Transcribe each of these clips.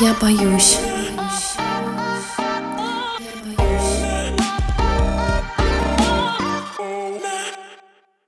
Я боюсь.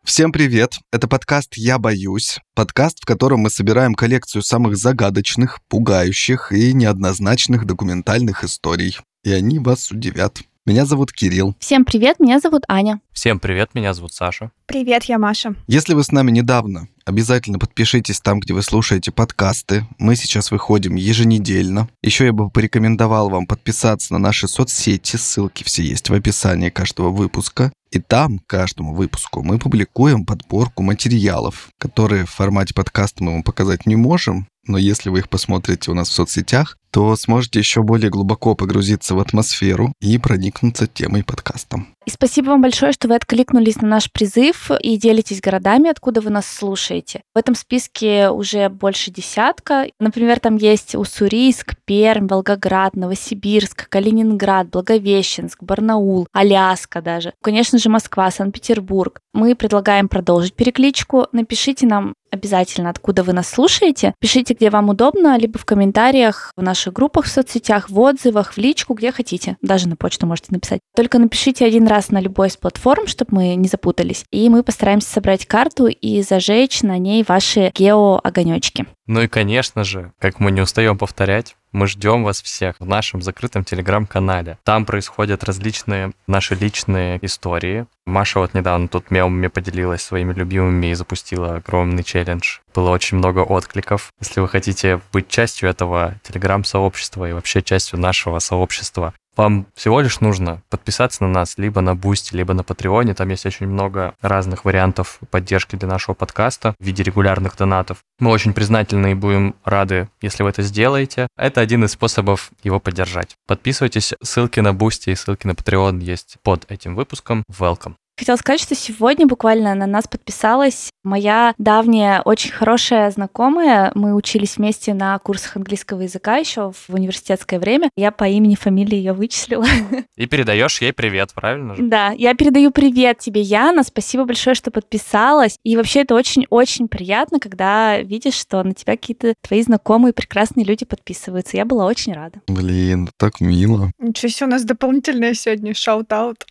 Всем привет! Это подкаст «Я боюсь». Подкаст, в котором мы собираем коллекцию самых загадочных, пугающих и неоднозначных документальных историй. И они вас удивят. Меня зовут Кирилл. Всем привет, меня зовут Аня. Всем привет, меня зовут Саша. Привет, я Маша. Если вы с нами недавно, обязательно подпишитесь там, где вы слушаете подкасты. Мы сейчас выходим еженедельно. Еще я бы порекомендовал вам подписаться на наши соцсети. Ссылки все есть в описании каждого выпуска. И там, каждому выпуску, мы публикуем подборку материалов, которые в формате подкаста мы вам показать не можем, но если вы их посмотрите у нас в соцсетях, то сможете еще более глубоко погрузиться в атмосферу и проникнуться темой подкаста. И спасибо вам большое, что вы откликнулись на наш призыв и делитесь городами, откуда вы нас слушаете. В этом списке уже больше десятка. Например, там есть Уссурийск, Пермь, Волгоград, Новосибирск, Калининград, Благовещенск, Барнаул, Аляска даже. Конечно же, Москва, Санкт-Петербург. Мы предлагаем продолжить перекличку. Напишите нам обязательно, откуда вы нас слушаете. Пишите, где вам удобно, либо в комментариях в наших группах в соцсетях, в отзывах, в личку, где хотите. Даже на почту можете написать. Только напишите один раз на любой из платформ, чтобы мы не запутались. И мы постараемся собрать карту и зажечь на ней ваши гео-огонечки. Ну и, конечно же, как мы не устаем повторять, мы ждем вас всех в нашем закрытом телеграм-канале. Там происходят различные наши личные истории. Маша вот недавно тут мемами поделилась своими любимыми и запустила огромный челлендж. Было очень много откликов. Если вы хотите быть частью этого телеграм-сообщества и вообще частью нашего сообщества, вам всего лишь нужно подписаться на нас либо на Boosty, либо на Патреоне. Там есть очень много разных вариантов поддержки для нашего подкаста в виде регулярных донатов. Мы очень признательны и будем рады, если вы это сделаете. Это один из способов его поддержать. Подписывайтесь, ссылки на Boosty и ссылки на Patreon есть под этим выпуском. Welcome. Хотела сказать, что сегодня буквально на нас подписалась моя давняя, очень хорошая знакомая. Мы учились вместе на курсах английского языка еще в университетское время. Я по имени, фамилии ее вычислила. И передаешь ей привет, правильно же? Да, я передаю привет тебе, Яна. Спасибо большое, что подписалась. И вообще это очень-очень приятно, когда видишь, что на тебя какие-то твои знакомые прекрасные люди подписываются. Я была очень рада. Блин, так мило. Ничего себе, у нас дополнительное сегодня shout-out.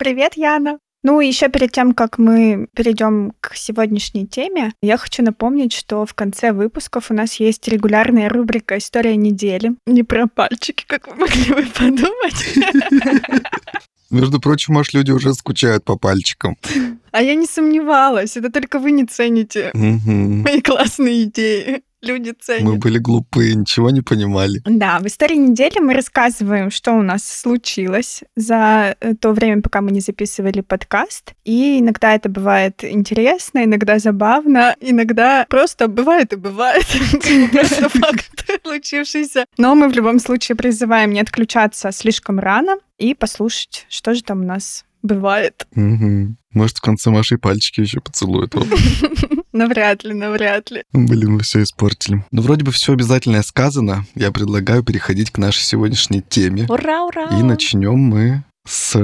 Привет, Яна. Ну и еще перед тем, как мы перейдем к сегодняшней теме, я хочу напомнить, что в конце выпусков у нас есть регулярная рубрика «История недели». Не про пальчики, как вы могли бы подумать. Между прочим, может, люди уже скучают по пальчикам. А я не сомневалась. Это только вы не цените мои классные идеи. Люди ценят. Мы были глупые, ничего не понимали. Да, в истории недели мы рассказываем, что у нас случилось за э, то время, пока мы не записывали подкаст. И иногда это бывает интересно, иногда забавно, иногда просто бывает и бывает. Просто факт случившийся. Но мы в любом случае призываем не отключаться слишком рано и послушать, что же там у нас бывает. Может, в конце Маши пальчики еще поцелуют. Навряд ли, навряд ли. Блин, мы все испортили. Ну, вроде бы все обязательное сказано. Я предлагаю переходить к нашей сегодняшней теме. Ура, ура! И начнем мы с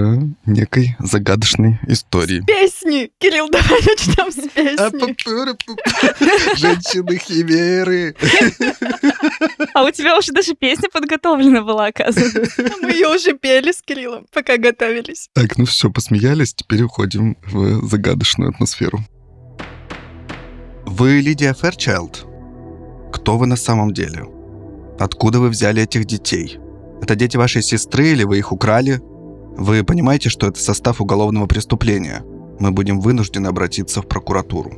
некой загадочной истории. Песни! Кирилл, давай начнем с А, песни. Женщины-химеры. А у тебя уже даже песня подготовлена была, оказывается. Мы ее уже пели с Кириллом, пока готовились. Так, ну все, посмеялись, теперь уходим в загадочную атмосферу. Вы Лидия Ферчайлд? Кто вы на самом деле? Откуда вы взяли этих детей? Это дети вашей сестры или вы их украли? Вы понимаете, что это состав уголовного преступления? Мы будем вынуждены обратиться в прокуратуру.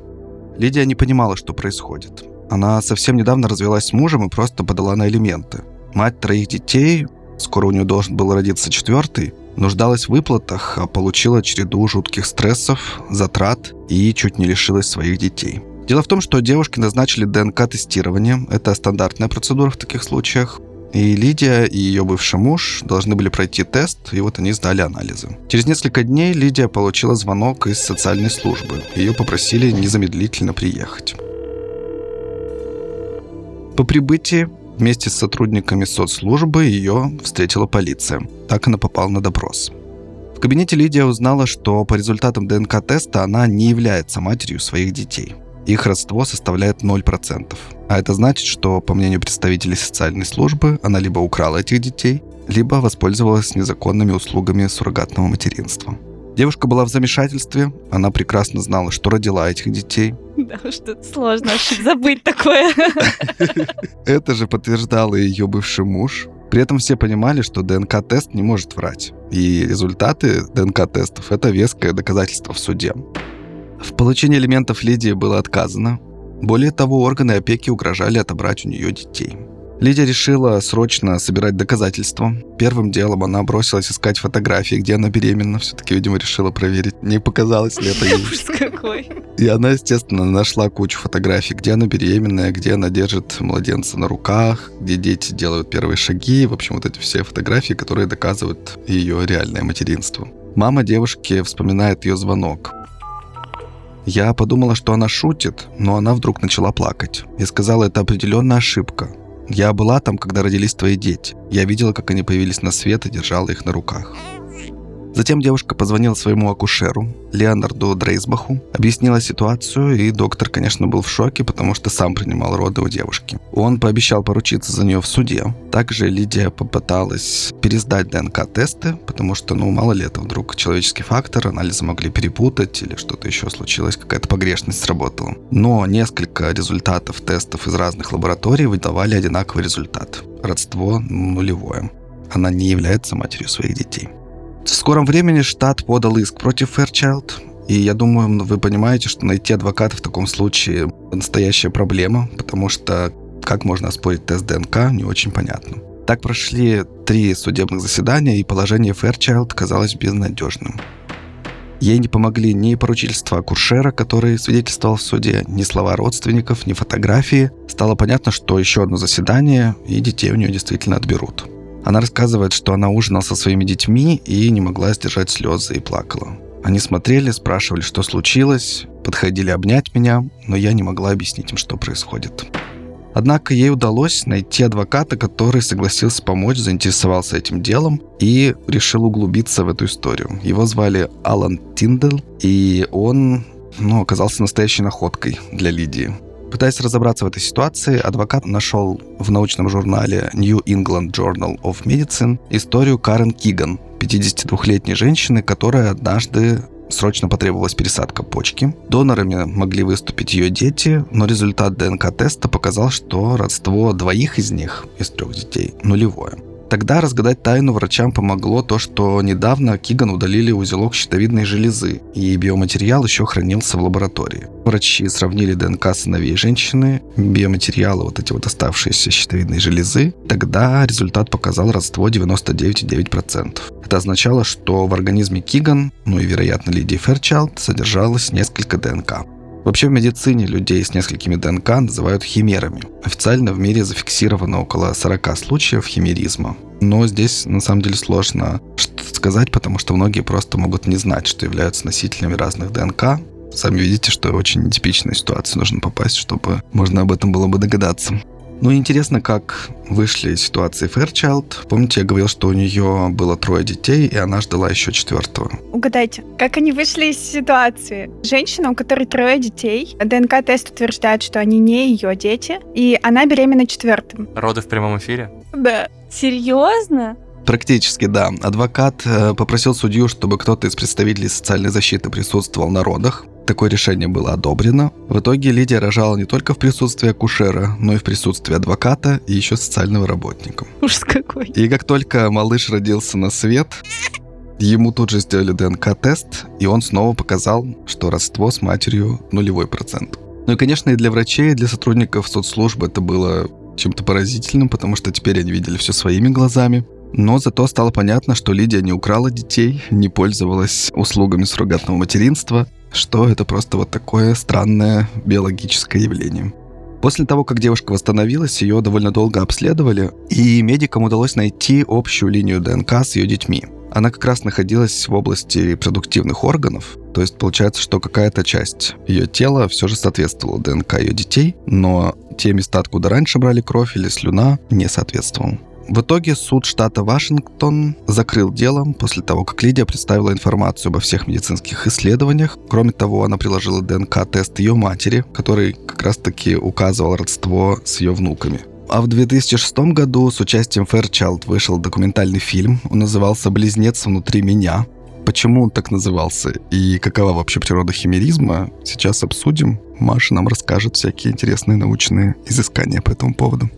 Лидия не понимала, что происходит. Она совсем недавно развелась с мужем и просто подала на элементы. Мать троих детей, скоро у нее должен был родиться четвертый, нуждалась в выплатах, а получила череду жутких стрессов, затрат и чуть не лишилась своих детей. Дело в том, что девушке назначили ДНК-тестирование. Это стандартная процедура в таких случаях. И Лидия и ее бывший муж должны были пройти тест, и вот они сдали анализы. Через несколько дней Лидия получила звонок из социальной службы. Ее попросили незамедлительно приехать. По прибытии вместе с сотрудниками соцслужбы ее встретила полиция. Так она попала на допрос. В кабинете Лидия узнала, что по результатам ДНК-теста она не является матерью своих детей. Их родство составляет 0%. А это значит, что, по мнению представителей социальной службы, она либо украла этих детей, либо воспользовалась незаконными услугами суррогатного материнства. Девушка была в замешательстве, она прекрасно знала, что родила этих детей. Да уж тут сложно забыть такое. Это же подтверждал и ее бывший муж. При этом все понимали, что ДНК-тест не может врать. И результаты ДНК-тестов – это веское доказательство в суде. В получении элементов Лидии было отказано. Более того, органы опеки угрожали отобрать у нее детей. Лидия решила срочно собирать доказательства. Первым делом она бросилась искать фотографии, где она беременна. Все-таки, видимо, решила проверить, не показалось ли это ей. Какой. И она, естественно, нашла кучу фотографий, где она беременная, где она держит младенца на руках, где дети делают первые шаги. В общем, вот эти все фотографии, которые доказывают ее реальное материнство. Мама девушки вспоминает ее звонок. Я подумала, что она шутит, но она вдруг начала плакать. И сказала, это определенная ошибка. Я была там, когда родились твои дети. Я видела, как они появились на свет и держала их на руках. Затем девушка позвонила своему акушеру, Леонарду Дрейсбаху, объяснила ситуацию, и доктор, конечно, был в шоке, потому что сам принимал роды у девушки. Он пообещал поручиться за нее в суде. Также Лидия попыталась пересдать ДНК-тесты, потому что, ну, мало ли это вдруг человеческий фактор, анализы могли перепутать или что-то еще случилось, какая-то погрешность сработала. Но несколько результатов тестов из разных лабораторий выдавали одинаковый результат. Родство нулевое. Она не является матерью своих детей. В скором времени штат подал иск против Fairchild, и я думаю, вы понимаете, что найти адвоката в таком случае настоящая проблема, потому что как можно оспорить тест ДНК, не очень понятно. Так прошли три судебных заседания, и положение Fairchild казалось безнадежным. Ей не помогли ни поручительства Куршера, который свидетельствовал в суде, ни слова родственников, ни фотографии. Стало понятно, что еще одно заседание, и детей у нее действительно отберут. Она рассказывает, что она ужинала со своими детьми и не могла сдержать слезы и плакала. Они смотрели, спрашивали, что случилось, подходили обнять меня, но я не могла объяснить им, что происходит. Однако ей удалось найти адвоката, который согласился помочь, заинтересовался этим делом и решил углубиться в эту историю. Его звали Алан Тиндел, и он ну, оказался настоящей находкой для Лидии. Пытаясь разобраться в этой ситуации, адвокат нашел в научном журнале New England Journal of Medicine историю Карен Киган, 52-летней женщины, которая однажды срочно потребовалась пересадка почки. Донорами могли выступить ее дети, но результат ДНК-теста показал, что родство двоих из них, из трех детей, нулевое. Тогда разгадать тайну врачам помогло то, что недавно Киган удалили узелок щитовидной железы, и биоматериал еще хранился в лаборатории. Врачи сравнили ДНК сыновей женщины, биоматериалы, вот эти вот оставшиеся щитовидной железы. Тогда результат показал родство 99,9%. Это означало, что в организме Киган, ну и, вероятно, Лидии Ферчалд, содержалось несколько ДНК. Вообще в медицине людей с несколькими ДНК называют химерами. Официально в мире зафиксировано около 40 случаев химеризма. Но здесь на самом деле сложно сказать, потому что многие просто могут не знать, что являются носителями разных ДНК. Сами видите, что очень нетипичная ситуация нужно попасть, чтобы можно об этом было бы догадаться. Ну, интересно, как вышли из ситуации Fairchild. Помните, я говорил, что у нее было трое детей, и она ждала еще четвертого. Угадайте, как они вышли из ситуации? Женщина, у которой трое детей, ДНК-тест утверждает, что они не ее дети, и она беременна четвертым. Роды в прямом эфире? Да. Серьезно? Практически, да. Адвокат э, попросил судью, чтобы кто-то из представителей социальной защиты присутствовал на родах. Такое решение было одобрено. В итоге Лидия рожала не только в присутствии акушера, но и в присутствии адвоката и еще социального работника. Ужас какой. И как только малыш родился на свет, ему тут же сделали ДНК-тест, и он снова показал, что родство с матерью нулевой процент. Ну и, конечно, и для врачей, и для сотрудников соцслужбы это было чем-то поразительным, потому что теперь они видели все своими глазами. Но зато стало понятно, что Лидия не украла детей, не пользовалась услугами суррогатного материнства, что это просто вот такое странное биологическое явление. После того, как девушка восстановилась, ее довольно долго обследовали, и медикам удалось найти общую линию ДНК с ее детьми. Она как раз находилась в области репродуктивных органов, то есть получается, что какая-то часть ее тела все же соответствовала ДНК ее детей, но те места, откуда раньше брали кровь или слюна, не соответствовал. В итоге суд штата Вашингтон закрыл дело после того, как Лидия представила информацию обо всех медицинских исследованиях. Кроме того, она приложила ДНК-тест ее матери, который как раз-таки указывал родство с ее внуками. А в 2006 году с участием Фэрчайлд вышел документальный фильм. Он назывался «Близнец внутри меня». Почему он так назывался и какова вообще природа химеризма, сейчас обсудим. Маша нам расскажет всякие интересные научные изыскания по этому поводу.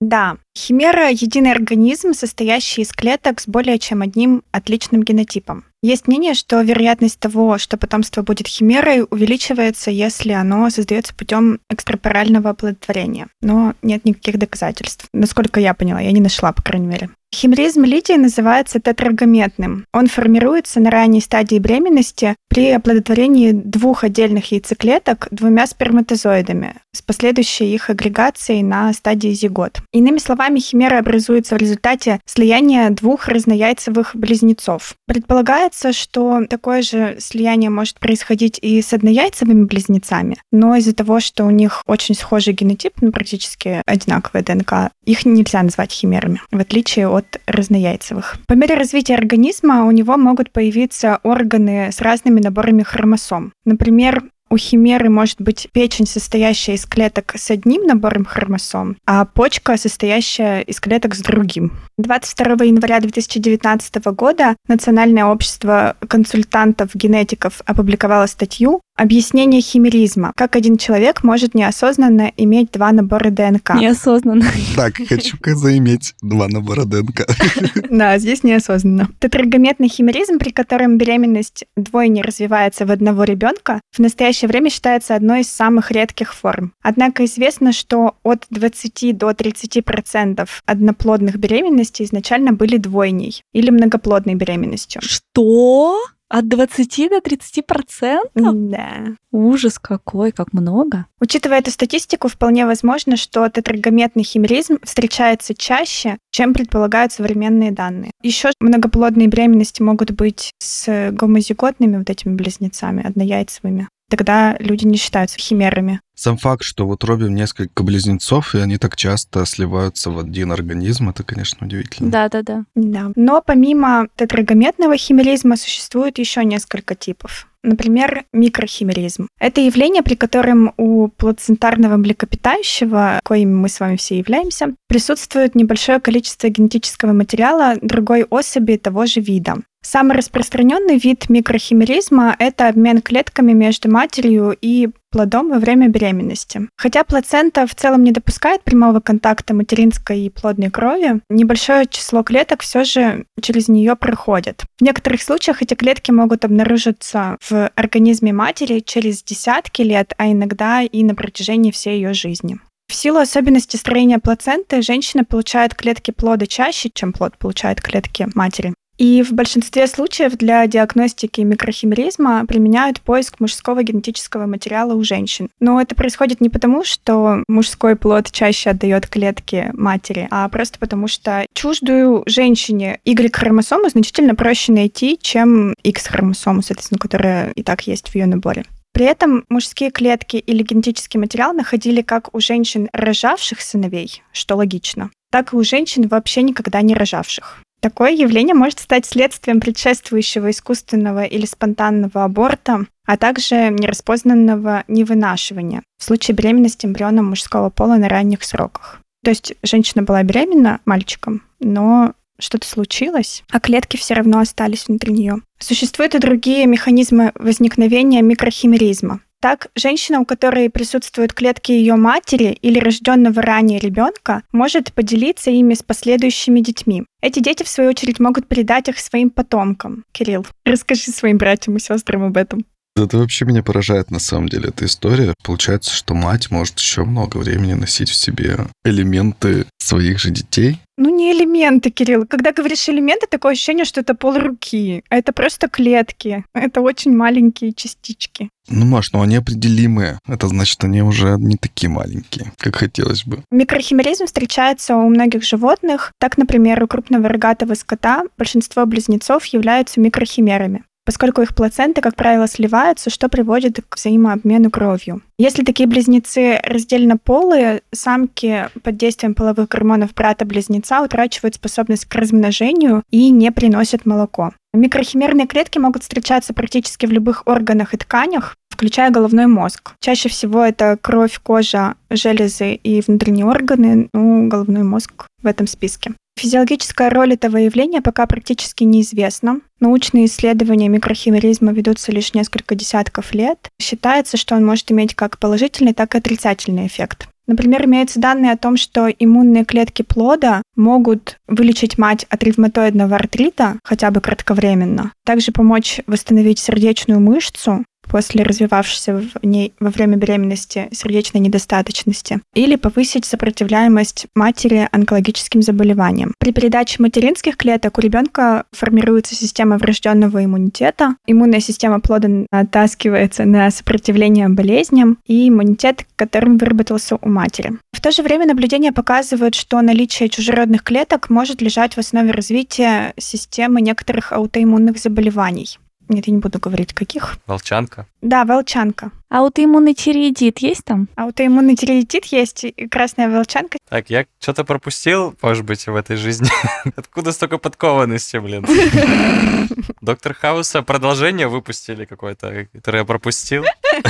Да, химера — единый организм, состоящий из клеток с более чем одним отличным генотипом. Есть мнение, что вероятность того, что потомство будет химерой, увеличивается, если оно создается путем экстрапорального оплодотворения. Но нет никаких доказательств. Насколько я поняла, я не нашла, по крайней мере. Химеризм лидии называется тетрагометным. Он формируется на ранней стадии беременности при оплодотворении двух отдельных яйцеклеток двумя сперматозоидами с последующей их агрегацией на стадии зигот. Иными словами, химера образуется в результате слияния двух разнояйцевых близнецов. Предполагается, что такое же слияние может происходить и с однояйцевыми близнецами, но из-за того, что у них очень схожий генотип, ну, практически одинаковая ДНК, их нельзя назвать химерами, в отличие от от разнояйцевых. По мере развития организма у него могут появиться органы с разными наборами хромосом. Например, у химеры может быть печень, состоящая из клеток с одним набором хромосом, а почка, состоящая из клеток с другим. 22 января 2019 года Национальное общество консультантов-генетиков опубликовало статью Объяснение химеризма. Как один человек может неосознанно иметь два набора ДНК. Неосознанно. Так, хочу-ка заиметь два набора ДНК. Да, здесь неосознанно. Тетрагометный химеризм, при котором беременность двойни развивается в одного ребенка, в настоящее время считается одной из самых редких форм. Однако известно, что от 20 до 30 процентов одноплодных беременностей изначально были двойней или многоплодной беременностью. Что? От 20 до 30 процентов? Да. Ужас какой, как много. Учитывая эту статистику, вполне возможно, что тетрагометный химеризм встречается чаще, чем предполагают современные данные. Еще многоплодные беременности могут быть с гомозиготными вот этими близнецами, однояйцевыми тогда люди не считаются химерами. Сам факт, что в утробе несколько близнецов, и они так часто сливаются в один организм, это, конечно, удивительно. Да, да, да. Да. Но помимо тетрагометного химеризма существует еще несколько типов. Например, микрохимеризм. Это явление, при котором у плацентарного млекопитающего, коими мы с вами все являемся, присутствует небольшое количество генетического материала другой особи того же вида. Самый распространенный вид микрохимеризма – это обмен клетками между матерью и плодом во время беременности. Хотя плацента в целом не допускает прямого контакта материнской и плодной крови, небольшое число клеток все же через нее проходит. В некоторых случаях эти клетки могут обнаружиться в организме матери через десятки лет, а иногда и на протяжении всей ее жизни. В силу особенностей строения плаценты женщина получает клетки плода чаще, чем плод получает клетки матери. И в большинстве случаев для диагностики микрохимеризма применяют поиск мужского генетического материала у женщин. Но это происходит не потому, что мужской плод чаще отдает клетки матери, а просто потому, что чуждую женщине Y-хромосому значительно проще найти, чем X-хромосому, соответственно, которая и так есть в ее наборе. При этом мужские клетки или генетический материал находили как у женщин, рожавших сыновей, что логично, так и у женщин, вообще никогда не рожавших. Такое явление может стать следствием предшествующего искусственного или спонтанного аборта, а также нераспознанного невынашивания в случае беременности эмбриона мужского пола на ранних сроках. То есть женщина была беременна мальчиком, но что-то случилось, а клетки все равно остались внутри нее. Существуют и другие механизмы возникновения микрохимеризма. Так, женщина, у которой присутствуют клетки ее матери или рожденного ранее ребенка, может поделиться ими с последующими детьми. Эти дети, в свою очередь, могут передать их своим потомкам. Кирилл, расскажи своим братьям и сестрам об этом. Это вообще меня поражает на самом деле эта история. Получается, что мать может еще много времени носить в себе элементы своих же детей. Ну, не элементы, Кирилл. Когда говоришь элементы, такое ощущение, что это пол руки. А это просто клетки. Это очень маленькие частички. Ну, Маш, ну они определимые. Это значит, они уже не такие маленькие, как хотелось бы. Микрохимеризм встречается у многих животных. Так, например, у крупного рогатого скота большинство близнецов являются микрохимерами. Поскольку их плаценты, как правило, сливаются, что приводит к взаимообмену кровью. Если такие близнецы раздельно полые, самки под действием половых гормонов брата-близнеца утрачивают способность к размножению и не приносят молоко. Микрохимерные клетки могут встречаться практически в любых органах и тканях, включая головной мозг. Чаще всего это кровь, кожа, железы и внутренние органы, ну, головной мозг в этом списке. Физиологическая роль этого явления пока практически неизвестна. Научные исследования микрохимеризма ведутся лишь несколько десятков лет. Считается, что он может иметь как положительный, так и отрицательный эффект. Например, имеются данные о том, что иммунные клетки плода могут вылечить мать от ревматоидного артрита хотя бы кратковременно, также помочь восстановить сердечную мышцу после развивавшейся в ней во время беременности сердечной недостаточности, или повысить сопротивляемость матери онкологическим заболеваниям. При передаче материнских клеток у ребенка формируется система врожденного иммунитета, иммунная система плода натаскивается на сопротивление болезням, и иммунитет, которым выработался у матери. В то же время наблюдения показывают, что наличие чужеродных клеток может лежать в основе развития системы некоторых аутоиммунных заболеваний. Нет, я не буду говорить, каких. Волчанка. Да, волчанка. Аутоиммунный тиреидит есть там? Аутоиммунный тиреидит есть, и красная волчанка. Так, я что-то пропустил, может быть, в этой жизни. Откуда столько подкованности, блин? Доктор Хауса продолжение выпустили какое-то, которое я пропустил.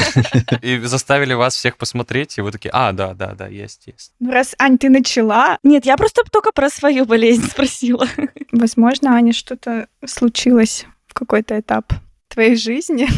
И заставили вас всех посмотреть, и вы такие, а, да, да, да, есть, есть. Ну, раз, Ань, ты начала... Нет, я просто только про свою болезнь спросила. Возможно, Аня, что-то случилось в какой-то этап твоей жизни.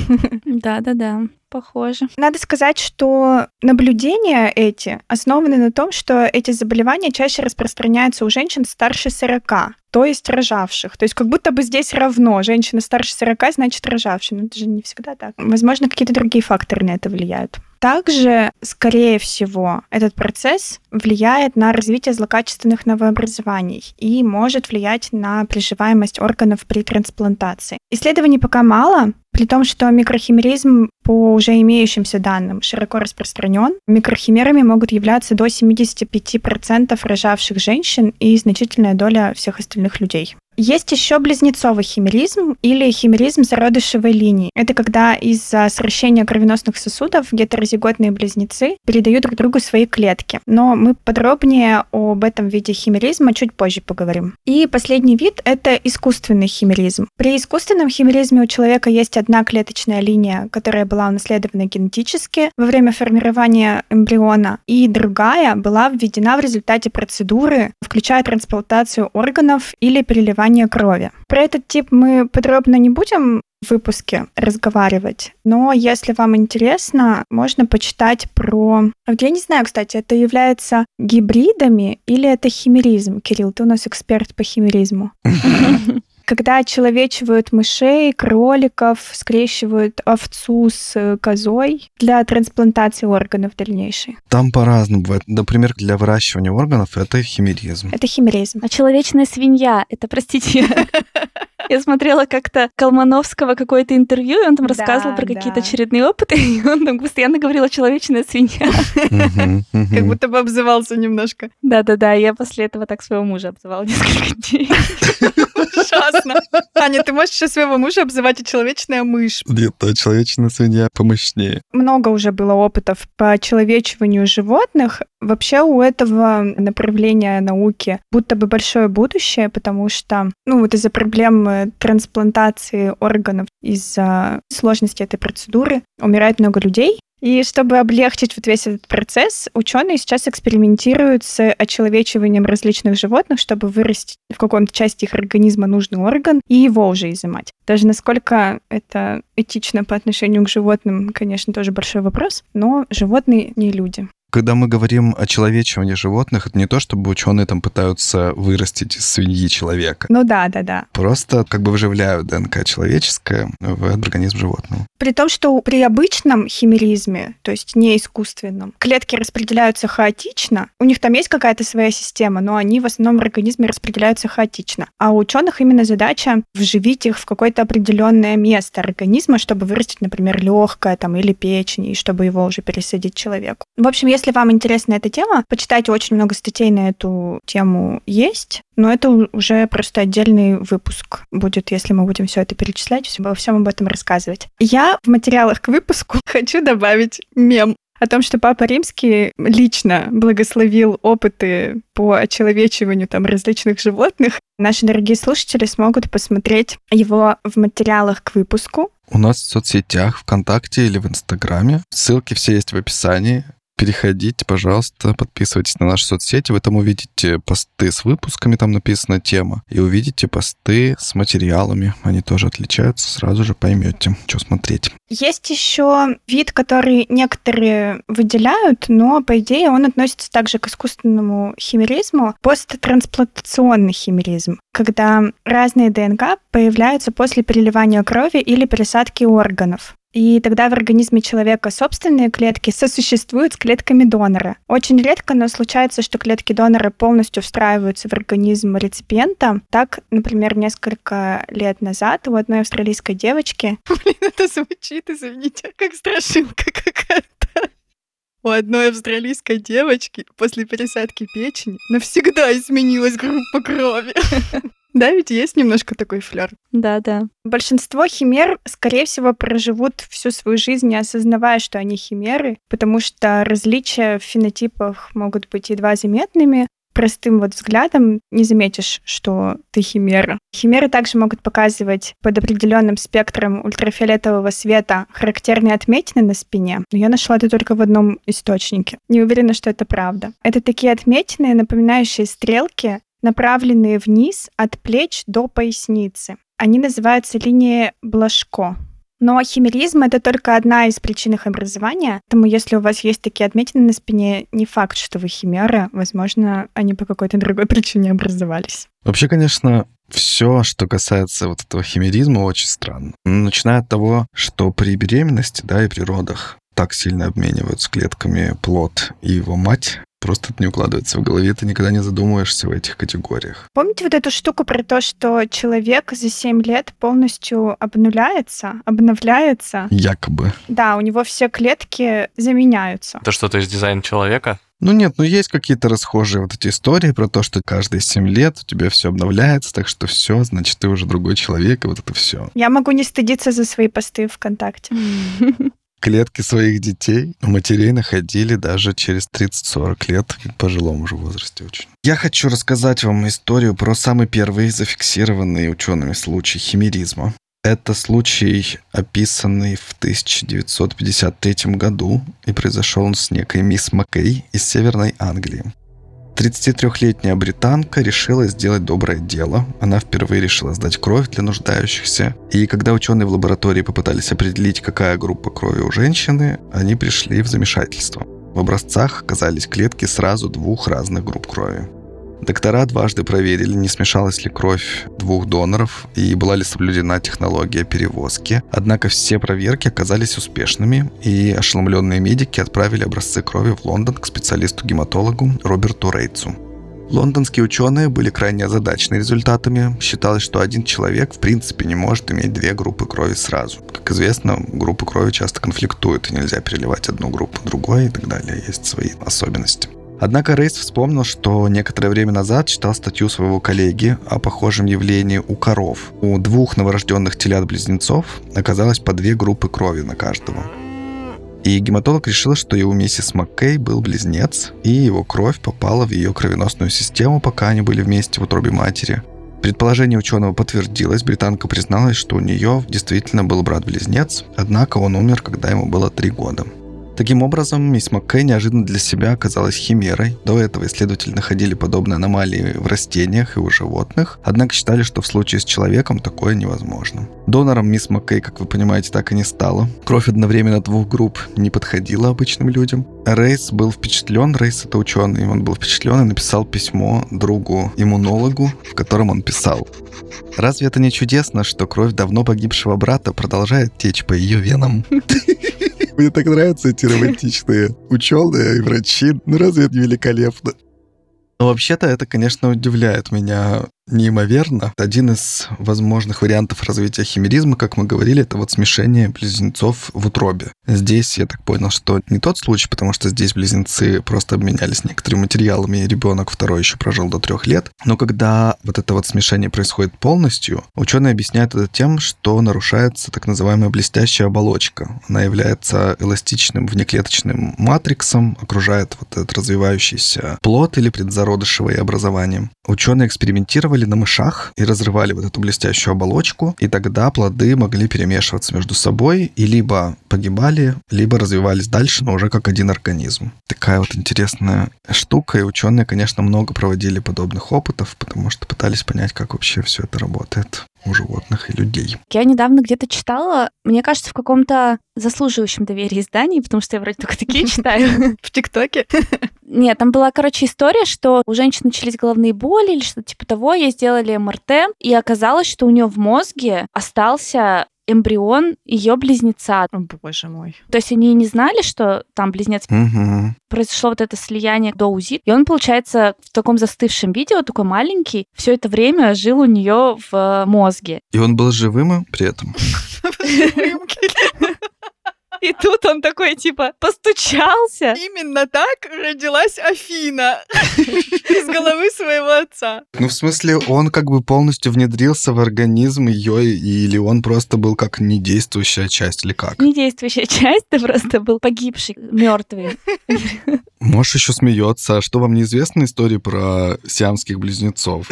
Да-да-да, похоже. Надо сказать, что наблюдения эти основаны на том, что эти заболевания чаще распространяются у женщин старше 40, то есть рожавших. То есть как будто бы здесь равно. Женщина старше 40, значит рожавшая. Но это же не всегда так. Возможно, какие-то другие факторы на это влияют. Также, скорее всего, этот процесс влияет на развитие злокачественных новообразований и может влиять на приживаемость органов при трансплантации. Исследований пока мало, при том, что микрохимеризм по уже имеющимся данным широко распространен, микрохимерами могут являться до 75% рожавших женщин и значительная доля всех остальных людей. Есть еще близнецовый химеризм или химеризм зародышевой линии. Это когда из-за сращения кровеносных сосудов гетерозиготные близнецы передают друг другу свои клетки. Но мы подробнее об этом виде химеризма чуть позже поговорим. И последний вид — это искусственный химеризм. При искусственном химеризме у человека есть одна клеточная линия, которая была унаследована генетически во время формирования эмбриона, и другая была введена в результате процедуры, включая трансплантацию органов или переливание крови. Про этот тип мы подробно не будем в выпуске разговаривать. Но если вам интересно, можно почитать про... Я не знаю, кстати, это является гибридами или это химеризм? Кирилл, ты у нас эксперт по химеризму. когда очеловечивают мышей, кроликов, скрещивают овцу с козой для трансплантации органов дальнейшей. Там по-разному бывает. Например, для выращивания органов это химеризм. Это химеризм. А человечная свинья, это, простите, я смотрела как-то Колмановского какое-то интервью, и он там Да, рассказывал про какие-то да. очередные опыты, и он там постоянно говорил о человечная свинья. Как будто бы обзывался немножко. Да-да-да, я после этого так своего мужа обзывала несколько дней. Ужасно. Аня, ты можешь сейчас своего мужа обзывать и человечная мышь. Нет, а человечная свинья помощнее. Много уже было опытов по человечиванию животных. Вообще у этого направления науки будто бы большое будущее, потому что, ну, вот из-за проблем трансплантации органов, из-за сложности этой процедуры умирает много людей. И чтобы облегчить вот весь этот процесс, ученые сейчас экспериментируют с очеловечиванием различных животных, чтобы вырастить в каком-то части их организма нужный орган и его уже изымать. Даже насколько это этично по отношению к животным, конечно, тоже большой вопрос, но животные не люди. Когда мы говорим о человечивании животных, это не то, чтобы ученые там пытаются вырастить из свиньи человека. Ну да, да, да. Просто как бы вживляют ДНК человеческое в организм животного. При том, что при обычном химеризме, то есть не искусственном, клетки распределяются хаотично. У них там есть какая-то своя система, но они в основном в организме распределяются хаотично. А у ученых именно задача вживить их в какое-то определенное место организма, чтобы вырастить, например, легкое там или печень, и чтобы его уже пересадить человеку. В общем, если Если вам интересна эта тема, почитайте очень много статей на эту тему есть. Но это уже просто отдельный выпуск будет, если мы будем все это перечислять, во всем об этом рассказывать. Я в материалах к выпуску хочу добавить мем о том, что Папа Римский лично благословил опыты по очеловечиванию там различных животных. Наши дорогие слушатели смогут посмотреть его в материалах к выпуску. У нас в соцсетях, ВКонтакте или в Инстаграме. Ссылки все есть в описании. Переходите, пожалуйста, подписывайтесь на наши соцсети. Вы там увидите посты с выпусками, там написана тема. И увидите посты с материалами. Они тоже отличаются, сразу же поймете, что смотреть. Есть еще вид, который некоторые выделяют, но, по идее, он относится также к искусственному химеризму, посттрансплантационный химеризм, когда разные ДНК появляются после переливания крови или пересадки органов. И тогда в организме человека собственные клетки сосуществуют с клетками донора. Очень редко, но случается, что клетки донора полностью встраиваются в организм реципиента. Так, например, несколько лет назад у одной австралийской девочки... Блин, это звучит, извините, как страшилка какая-то. У одной австралийской девочки после пересадки печени навсегда изменилась группа крови. Да, ведь есть немножко такой флер. Да, да. Большинство химер, скорее всего, проживут всю свою жизнь, не осознавая, что они химеры, потому что различия в фенотипах могут быть едва заметными. Простым вот взглядом не заметишь, что ты химера. Химеры также могут показывать под определенным спектром ультрафиолетового света характерные отметины на спине. Но я нашла это только в одном источнике. Не уверена, что это правда. Это такие отметины, напоминающие стрелки, направленные вниз от плеч до поясницы. Они называются линией Блажко. Но химеризм — это только одна из причин их образования, поэтому если у вас есть такие отметины на спине, не факт, что вы химера, возможно, они по какой-то другой причине образовались. Вообще, конечно, все, что касается вот этого химеризма, очень странно. Начиная от того, что при беременности, да, и при родах так сильно обмениваются клетками плод и его мать, Просто это не укладывается в голове, ты никогда не задумываешься в этих категориях. Помните вот эту штуку про то, что человек за 7 лет полностью обнуляется, обновляется? Якобы. Да, у него все клетки заменяются. Это что-то из дизайна человека? Ну нет, ну есть какие-то расхожие вот эти истории про то, что каждые 7 лет у тебя все обновляется, так что все, значит, ты уже другой человек, и вот это все. Я могу не стыдиться за свои посты ВКонтакте. Клетки своих детей у матерей находили даже через 30-40 лет, в пожилом уже возрасте очень. Я хочу рассказать вам историю про самый первый зафиксированный учеными случай химеризма. Это случай, описанный в 1953 году, и произошел он с некой мисс Маккей из Северной Англии. 33-летняя британка решила сделать доброе дело. Она впервые решила сдать кровь для нуждающихся. И когда ученые в лаборатории попытались определить, какая группа крови у женщины, они пришли в замешательство. В образцах оказались клетки сразу двух разных групп крови. Доктора дважды проверили, не смешалась ли кровь двух доноров и была ли соблюдена технология перевозки. Однако все проверки оказались успешными, и ошеломленные медики отправили образцы крови в Лондон к специалисту-гематологу Роберту Рейцу. Лондонские ученые были крайне озадачены результатами. Считалось, что один человек в принципе не может иметь две группы крови сразу. Как известно, группы крови часто конфликтуют, и нельзя переливать одну группу другой и так далее. Есть свои особенности. Однако Рейс вспомнил, что некоторое время назад читал статью своего коллеги о похожем явлении у коров. У двух новорожденных телят-близнецов оказалось по две группы крови на каждого. И гематолог решил, что и у миссис Маккей был близнец, и его кровь попала в ее кровеносную систему, пока они были вместе в утробе матери. Предположение ученого подтвердилось, британка призналась, что у нее действительно был брат-близнец, однако он умер, когда ему было три года. Таким образом, мисс Маккей неожиданно для себя оказалась химерой. До этого исследователи находили подобные аномалии в растениях и у животных, однако считали, что в случае с человеком такое невозможно. Донором мисс Маккей, как вы понимаете, так и не стало. Кровь одновременно двух групп не подходила обычным людям. Рейс был впечатлен, Рейс это ученый, он был впечатлен и написал письмо другу-иммунологу, в котором он писал Разве это не чудесно, что кровь давно погибшего брата продолжает течь по ее венам? Мне так нравятся эти романтичные ученые и врачи. Ну разве это не великолепно? Но вообще-то это, конечно, удивляет меня. Неимоверно. Один из возможных вариантов развития химеризма, как мы говорили, это вот смешение близнецов в утробе. Здесь я так понял, что не тот случай, потому что здесь близнецы просто обменялись некоторыми материалами, и ребенок второй еще прожил до трех лет. Но когда вот это вот смешение происходит полностью, ученые объясняют это тем, что нарушается так называемая блестящая оболочка. Она является эластичным внеклеточным матриксом, окружает вот этот развивающийся плод или предзародышевое образование. Ученые экспериментировали на мышах и разрывали вот эту блестящую оболочку, и тогда плоды могли перемешиваться между собой и либо погибали, либо развивались дальше, но уже как один организм. Такая вот интересная штука, и ученые, конечно, много проводили подобных опытов, потому что пытались понять, как вообще все это работает у животных и людей. Я недавно где-то читала, мне кажется, в каком-то заслуживающем доверия издании, потому что я вроде только такие читаю. В ТикТоке? Нет, там была, короче, история, что у женщины начались головные боли или что-то типа того, ей сделали МРТ, и оказалось, что у нее в мозге остался эмбрион ее близнеца. О, боже мой. То есть они не знали, что там близнец. Угу. Произошло вот это слияние до УЗИ, и он, получается, в таком застывшем виде, вот такой маленький, все это время жил у нее в э, мозге. И он был живым при этом? И тут он такой, типа, постучался. Именно так родилась Афина из головы своего отца. Ну, в смысле, он как бы полностью внедрился в организм ее, или он просто был как недействующая часть, или как? Недействующая часть, ты просто был погибший, мертвый. Можешь еще смеется. А что вам неизвестна история про сиамских близнецов?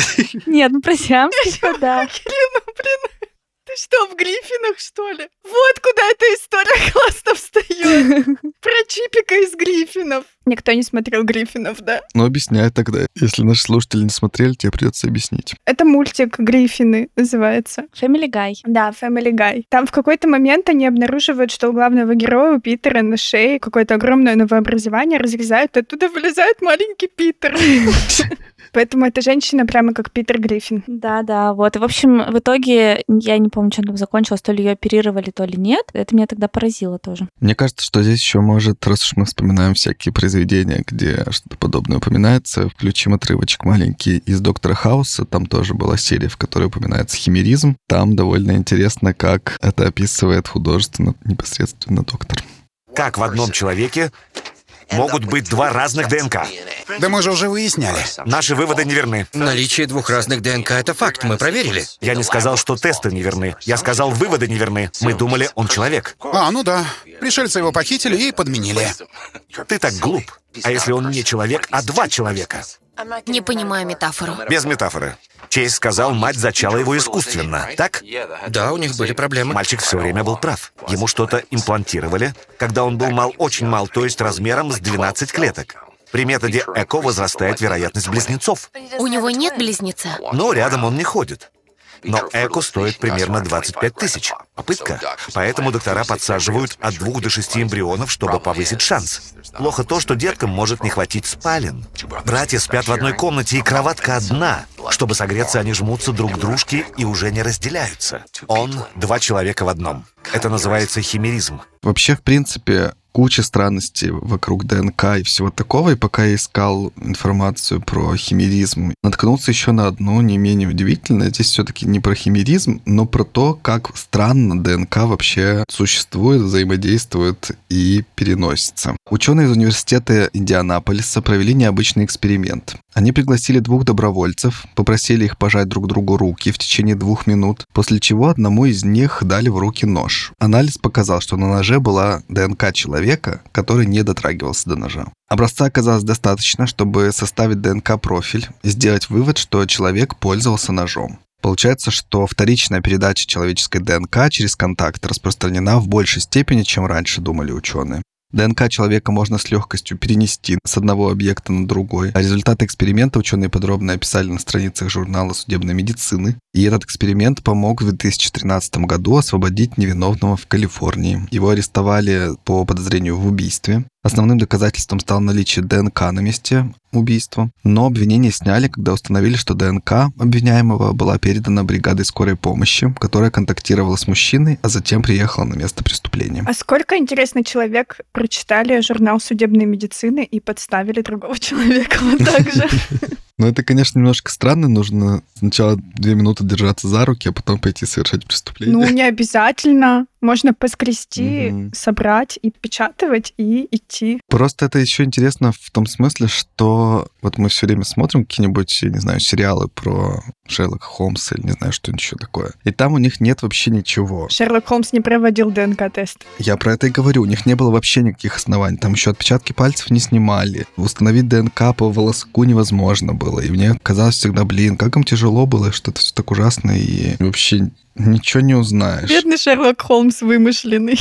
Нет, ну про сиамских, да. Ну, блин, ты что, в Гриффинах, что ли? Вот куда эта история классно встает. Про Чипика из Гриффинов. Никто не смотрел Гриффинов, да? Ну, объясняй тогда. Если наши слушатели не смотрели, тебе придется объяснить. Это мультик Гриффины называется. Family Guy. Да, Family Guy. Там в какой-то момент они обнаруживают, что у главного героя, у Питера, на шее какое-то огромное новообразование разрезают, оттуда вылезает маленький Питер. Поэтому эта женщина прямо как Питер Гриффин. Да, да, вот. В общем, в итоге, я не помню, чем там закончилось, то ли ее оперировали, то ли нет. Это меня тогда поразило тоже. Мне кажется, что здесь еще может, раз уж мы вспоминаем всякие произведения, где что-то подобное упоминается, включим отрывочек маленький из «Доктора Хауса». Там тоже была серия, в которой упоминается химеризм. Там довольно интересно, как это описывает художественно непосредственно доктор. Как в одном человеке могут быть два разных ДНК. Да мы же уже выясняли. Наши выводы неверны. Наличие двух разных ДНК — это факт, мы проверили. Я не сказал, что тесты неверны. Я сказал, выводы неверны. Мы думали, он человек. А, ну да. Пришельцы его похитили и подменили. Ты так глуп. А если он не человек, а два человека? Не понимаю метафору. Без метафоры. Чейз сказал, мать зачала его искусственно, так? Да, у них были проблемы. Мальчик все время был прав. Ему что-то имплантировали, когда он был мал, очень мал, то есть размером с 12 клеток. При методе ЭКО возрастает вероятность близнецов. У него нет близнеца? Но рядом он не ходит. Но эко стоит примерно 25 тысяч. Попытка. Поэтому доктора подсаживают от двух до шести эмбрионов, чтобы повысить шанс. Плохо то, что деткам может не хватить спален. Братья спят в одной комнате, и кроватка одна. Чтобы согреться, они жмутся друг к дружке и уже не разделяются. Он — два человека в одном. Это называется химеризм. Вообще, в принципе, куча странностей вокруг ДНК и всего такого, и пока я искал информацию про химеризм, наткнулся еще на одну не менее удивительное. Здесь все-таки не про химеризм, но про то, как странно ДНК вообще существует, взаимодействует и переносится. Ученые из университета Индианаполиса провели необычный эксперимент. Они пригласили двух добровольцев, попросили их пожать друг другу руки в течение двух минут, после чего одному из них дали в руки нож. Анализ показал, что на ноже была ДНК человека, который не дотрагивался до ножа. Образца оказалось достаточно, чтобы составить ДНК-профиль и сделать вывод, что человек пользовался ножом. Получается, что вторичная передача человеческой ДНК через контакт распространена в большей степени, чем раньше думали ученые. ДНК человека можно с легкостью перенести с одного объекта на другой. А результаты эксперимента ученые подробно описали на страницах журнала судебной медицины. И этот эксперимент помог в 2013 году освободить невиновного в Калифорнии. Его арестовали по подозрению в убийстве. Основным доказательством стало наличие ДНК на месте убийства, но обвинение сняли, когда установили, что ДНК обвиняемого была передана бригадой скорой помощи, которая контактировала с мужчиной, а затем приехала на место преступления. А сколько, интересно, человек прочитали журнал судебной медицины и подставили другого человека вот так же? Но это, конечно, немножко странно. Нужно сначала две минуты держаться за руки, а потом пойти совершать преступление. Ну, не обязательно. Можно поскрести, Мгм. собрать и печатывать, и идти. Просто это еще интересно в том смысле, что вот мы все время смотрим какие-нибудь, не знаю, сериалы про Шерлока Холмса или не знаю, что-нибудь еще такое. И там у них нет вообще ничего. Шерлок Холмс не проводил ДНК-тест. Я про это и говорю. У них не было вообще никаких оснований. Там еще отпечатки пальцев не снимали. Установить ДНК по волоску невозможно было. И мне казалось всегда, блин, как им тяжело было, что это все так ужасно и вообще ничего не узнаешь. Бедный Шерлок Холмс вымышленный.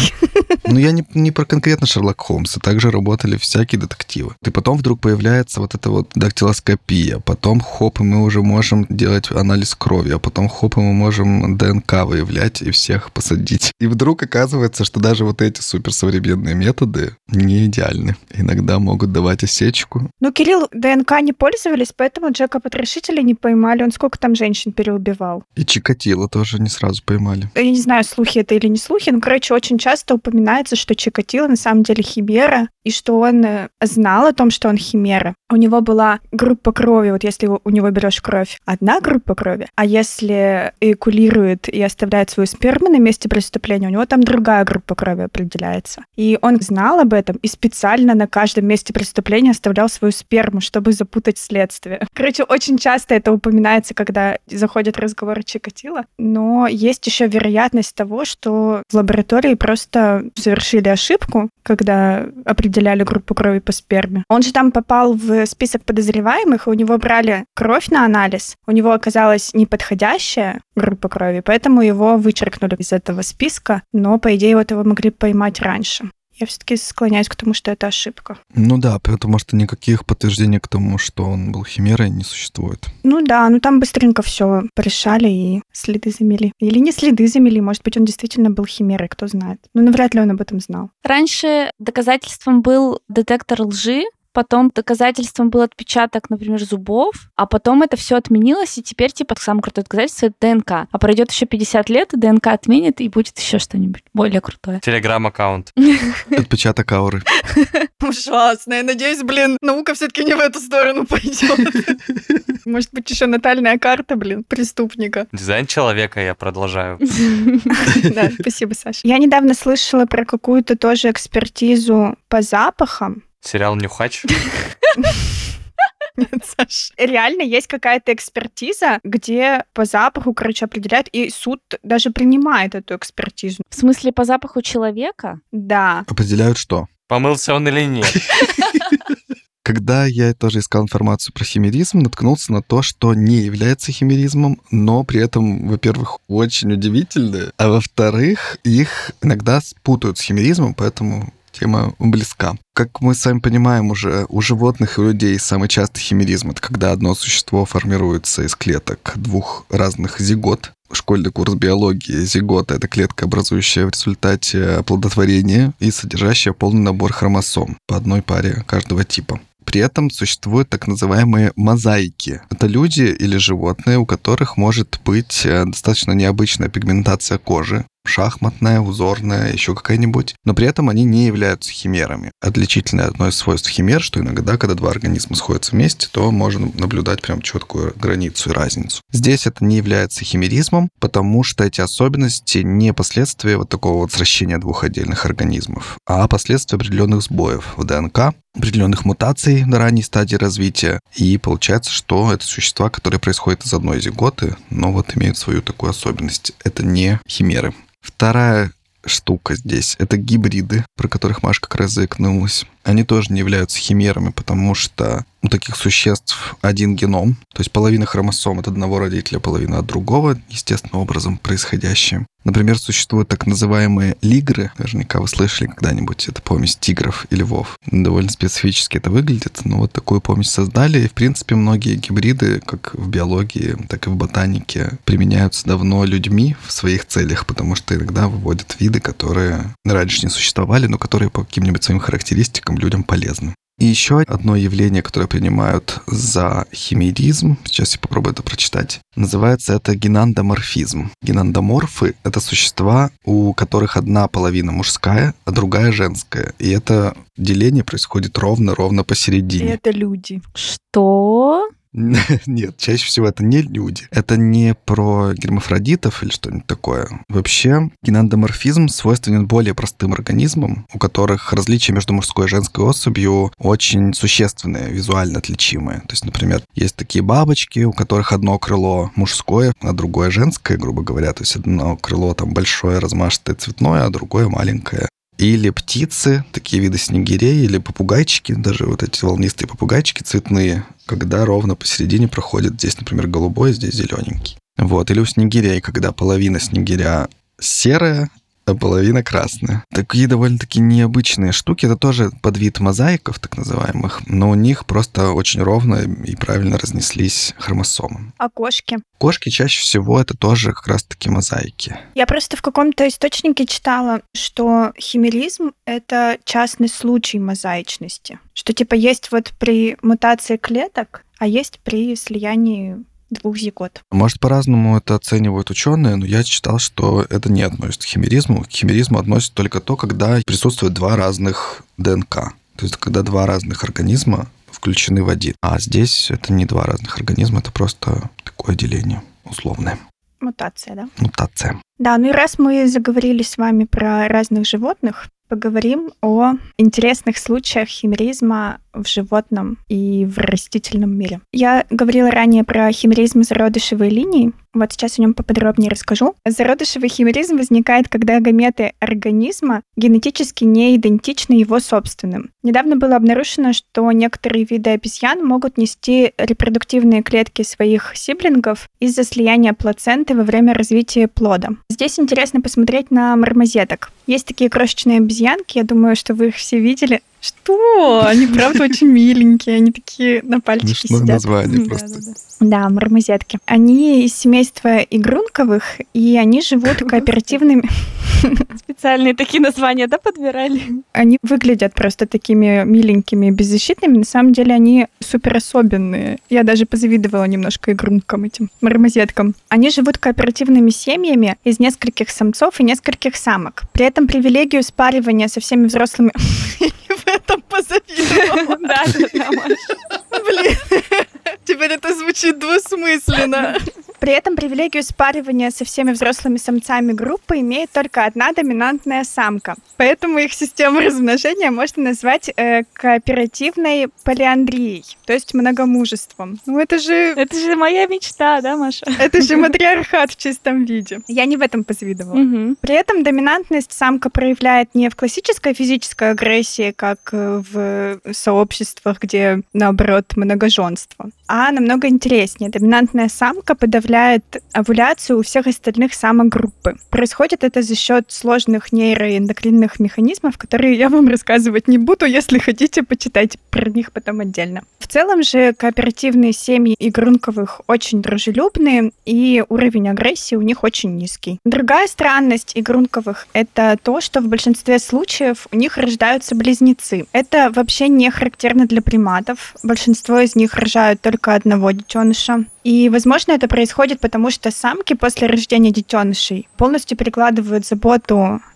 Ну, я не, не про конкретно Шерлок Холмса. Также работали всякие детективы. И потом вдруг появляется вот эта вот дактилоскопия. Потом, хоп, и мы уже можем делать анализ крови. А потом, хоп, и мы можем ДНК выявлять и всех посадить. И вдруг оказывается, что даже вот эти суперсовременные методы не идеальны. Иногда могут давать осечку. Ну, Кирилл ДНК не пользовались, поэтому Джека Потрошителя не поймали. Он сколько там женщин переубивал? И Чикатило тоже не сразу поймали. Я не знаю, слухи это или не слухи, но, короче, очень часто упоминается, что Чикатило на самом деле химера, и что он э, знал о том, что он химера. У него была группа крови, вот если у него берешь кровь, одна группа крови, а если эякулирует и оставляет свою сперму на месте преступления, у него там другая группа крови определяется. И он знал об этом и специально на каждом месте преступления оставлял свою сперму, чтобы запутать следствие. Короче, очень часто это упоминается, когда заходит разговор о Чикатило, но есть еще вероятность того, что в лаборатории просто совершили ошибку, когда определяли группу крови по сперме. Он же там попал в список подозреваемых, и у него брали кровь на анализ. У него оказалась неподходящая группа крови, поэтому его вычеркнули из этого списка, но, по идее, вот его могли поймать раньше. Я все-таки склоняюсь к тому, что это ошибка. Ну да, потому что никаких подтверждений к тому, что он был химерой, не существует. Ну да, ну там быстренько все порешали и следы замели. Или не следы замели, может быть, он действительно был химерой, кто знает. Ну, навряд ли он об этом знал. Раньше доказательством был детектор лжи, потом доказательством был отпечаток, например, зубов, а потом это все отменилось, и теперь, типа, самое крутое доказательство — это ДНК. А пройдет еще 50 лет, и ДНК отменит, и будет еще что-нибудь более крутое. Телеграм-аккаунт. Отпечаток ауры. Ужасно. Я надеюсь, блин, наука все-таки не в эту сторону пойдет. Может быть, еще натальная карта, блин, преступника. Дизайн человека я продолжаю. Да, спасибо, Саша. Я недавно слышала про какую-то тоже экспертизу по запахам. Сериал «Нюхач». Нет, Саш. Реально есть какая-то экспертиза, где по запаху, короче, определяют, и суд даже принимает эту экспертизу. В смысле, по запаху человека? Да. Определяют что? Помылся он или нет? Когда я тоже искал информацию про химеризм, наткнулся на то, что не является химеризмом, но при этом, во-первых, очень удивительно, а во-вторых, их иногда спутают с химеризмом, поэтому тема близка. Как мы с вами понимаем, уже у животных и у людей самый частый химеризм — это когда одно существо формируется из клеток двух разных зигот. Школьный курс биологии зигота — это клетка, образующая в результате оплодотворения и содержащая полный набор хромосом по одной паре каждого типа. При этом существуют так называемые мозаики. Это люди или животные, у которых может быть э, достаточно необычная пигментация кожи, шахматная, узорная, еще какая-нибудь, но при этом они не являются химерами. Отличительное одно из свойств химер, что иногда, когда два организма сходятся вместе, то можно наблюдать прям четкую границу и разницу. Здесь это не является химеризмом, потому что эти особенности не последствия вот такого вот сращения двух отдельных организмов, а последствия определенных сбоев в ДНК, определенных мутаций на ранней стадии развития. И получается, что это существа, которые происходят из одной зиготы, но вот имеют свою такую особенность. Это не химеры. Вторая штука здесь — это гибриды, про которых Маша как раз заикнулась. Они тоже не являются химерами, потому что у таких существ один геном, то есть половина хромосом от одного родителя, половина от другого, естественным образом происходящие. Например, существуют так называемые лигры, наверняка вы слышали когда-нибудь, это помесь тигров и львов. Довольно специфически это выглядит, но вот такую помесь создали, и, в принципе, многие гибриды, как в биологии, так и в ботанике, применяются давно людьми в своих целях, потому что иногда выводят виды, которые раньше не существовали, но которые по каким-нибудь своим характеристикам людям полезны. И еще одно явление, которое принимают за химеризм, сейчас я попробую это прочитать, называется это генандоморфизм. Генандоморфы — это существа, у которых одна половина мужская, а другая женская. И это деление происходит ровно-ровно посередине. это люди. Что? Нет, чаще всего это не люди. Это не про гермафродитов или что-нибудь такое. Вообще, генандоморфизм свойственен более простым организмам, у которых различия между мужской и женской особью очень существенные, визуально отличимые. То есть, например, есть такие бабочки, у которых одно крыло мужское, а другое женское, грубо говоря. То есть одно крыло там большое, размашистое, цветное, а другое маленькое. Или птицы, такие виды снегирей, или попугайчики, даже вот эти волнистые попугайчики цветные, когда ровно посередине проходит здесь, например, голубой, здесь зелененький. Вот. Или у снегирей, когда половина снегиря серая, а половина красная. Такие довольно-таки необычные штуки. Это тоже подвид мозаиков, так называемых, но у них просто очень ровно и правильно разнеслись хромосомы. А кошки? Кошки чаще всего это тоже как раз-таки мозаики. Я просто в каком-то источнике читала, что химеризм — это частный случай мозаичности. Что типа есть вот при мутации клеток, а есть при слиянии двух зигот. Может, по-разному это оценивают ученые, но я читал, что это не относится к химеризму. К химеризму относится только то, когда присутствует два разных ДНК. То есть, когда два разных организма включены в один. А здесь это не два разных организма, это просто такое деление условное. Мутация, да? Мутация. Да, ну и раз мы заговорили с вами про разных животных, поговорим о интересных случаях химеризма в животном и в растительном мире. Я говорила ранее про химеризм зародышевой линии. Вот сейчас о нем поподробнее расскажу. Зародышевый химеризм возникает, когда гаметы организма генетически не идентичны его собственным. Недавно было обнаружено, что некоторые виды обезьян могут нести репродуктивные клетки своих сиблингов из-за слияния плаценты во время развития плода. Здесь интересно посмотреть на мармозеток. Есть такие крошечные обезьянки, я думаю, что вы их все видели. Что? Они правда очень миленькие, они такие на пальчике Смешное сидят. название Да, просто. да, да. Да, мармозетки. Они из семейства игрунковых, и они живут кооперативными... Специальные такие названия, да, подбирали? Они выглядят просто такими миленькими, беззащитными. На самом деле они супер особенные. Я даже позавидовала немножко игрункам этим, мармозеткам. Они живут кооперативными семьями из нескольких самцов и нескольких самок. При этом привилегию спаривания со всеми взрослыми... В этом позавидовала. Да. Блин, теперь это звучит двусмысленно. При этом привилегию спаривания со всеми взрослыми самцами группы имеет только одна доминантная самка. Поэтому их систему размножения можно назвать э, кооперативной полиандрией, то есть многомужеством. Ну это же, Это же моя мечта, да, Маша? это же матриархат в чистом виде. Я не в этом позавидовала. Мгм. При этом доминантность самка проявляет не в классической физической агрессии, как э, в сообществах, где, наоборот, многоженство, а намного интереснее. Доминантная самка подавляет овуляцию у всех остальных самок группы. Происходит это за счет сложных нейроэндокринных механизмов, которые я вам рассказывать не буду, если хотите почитать про них потом отдельно. В целом же кооперативные семьи игрунковых очень дружелюбные, и уровень агрессии у них очень низкий. Другая странность игрунковых — это то, что в большинстве случаев у них рождаются близнецы. Это вообще не характерно для приматов. Большинство из них рожают только одного детеныша. И, возможно, это происходит потому, что самки после рождения детенышей полностью перекладывают заботу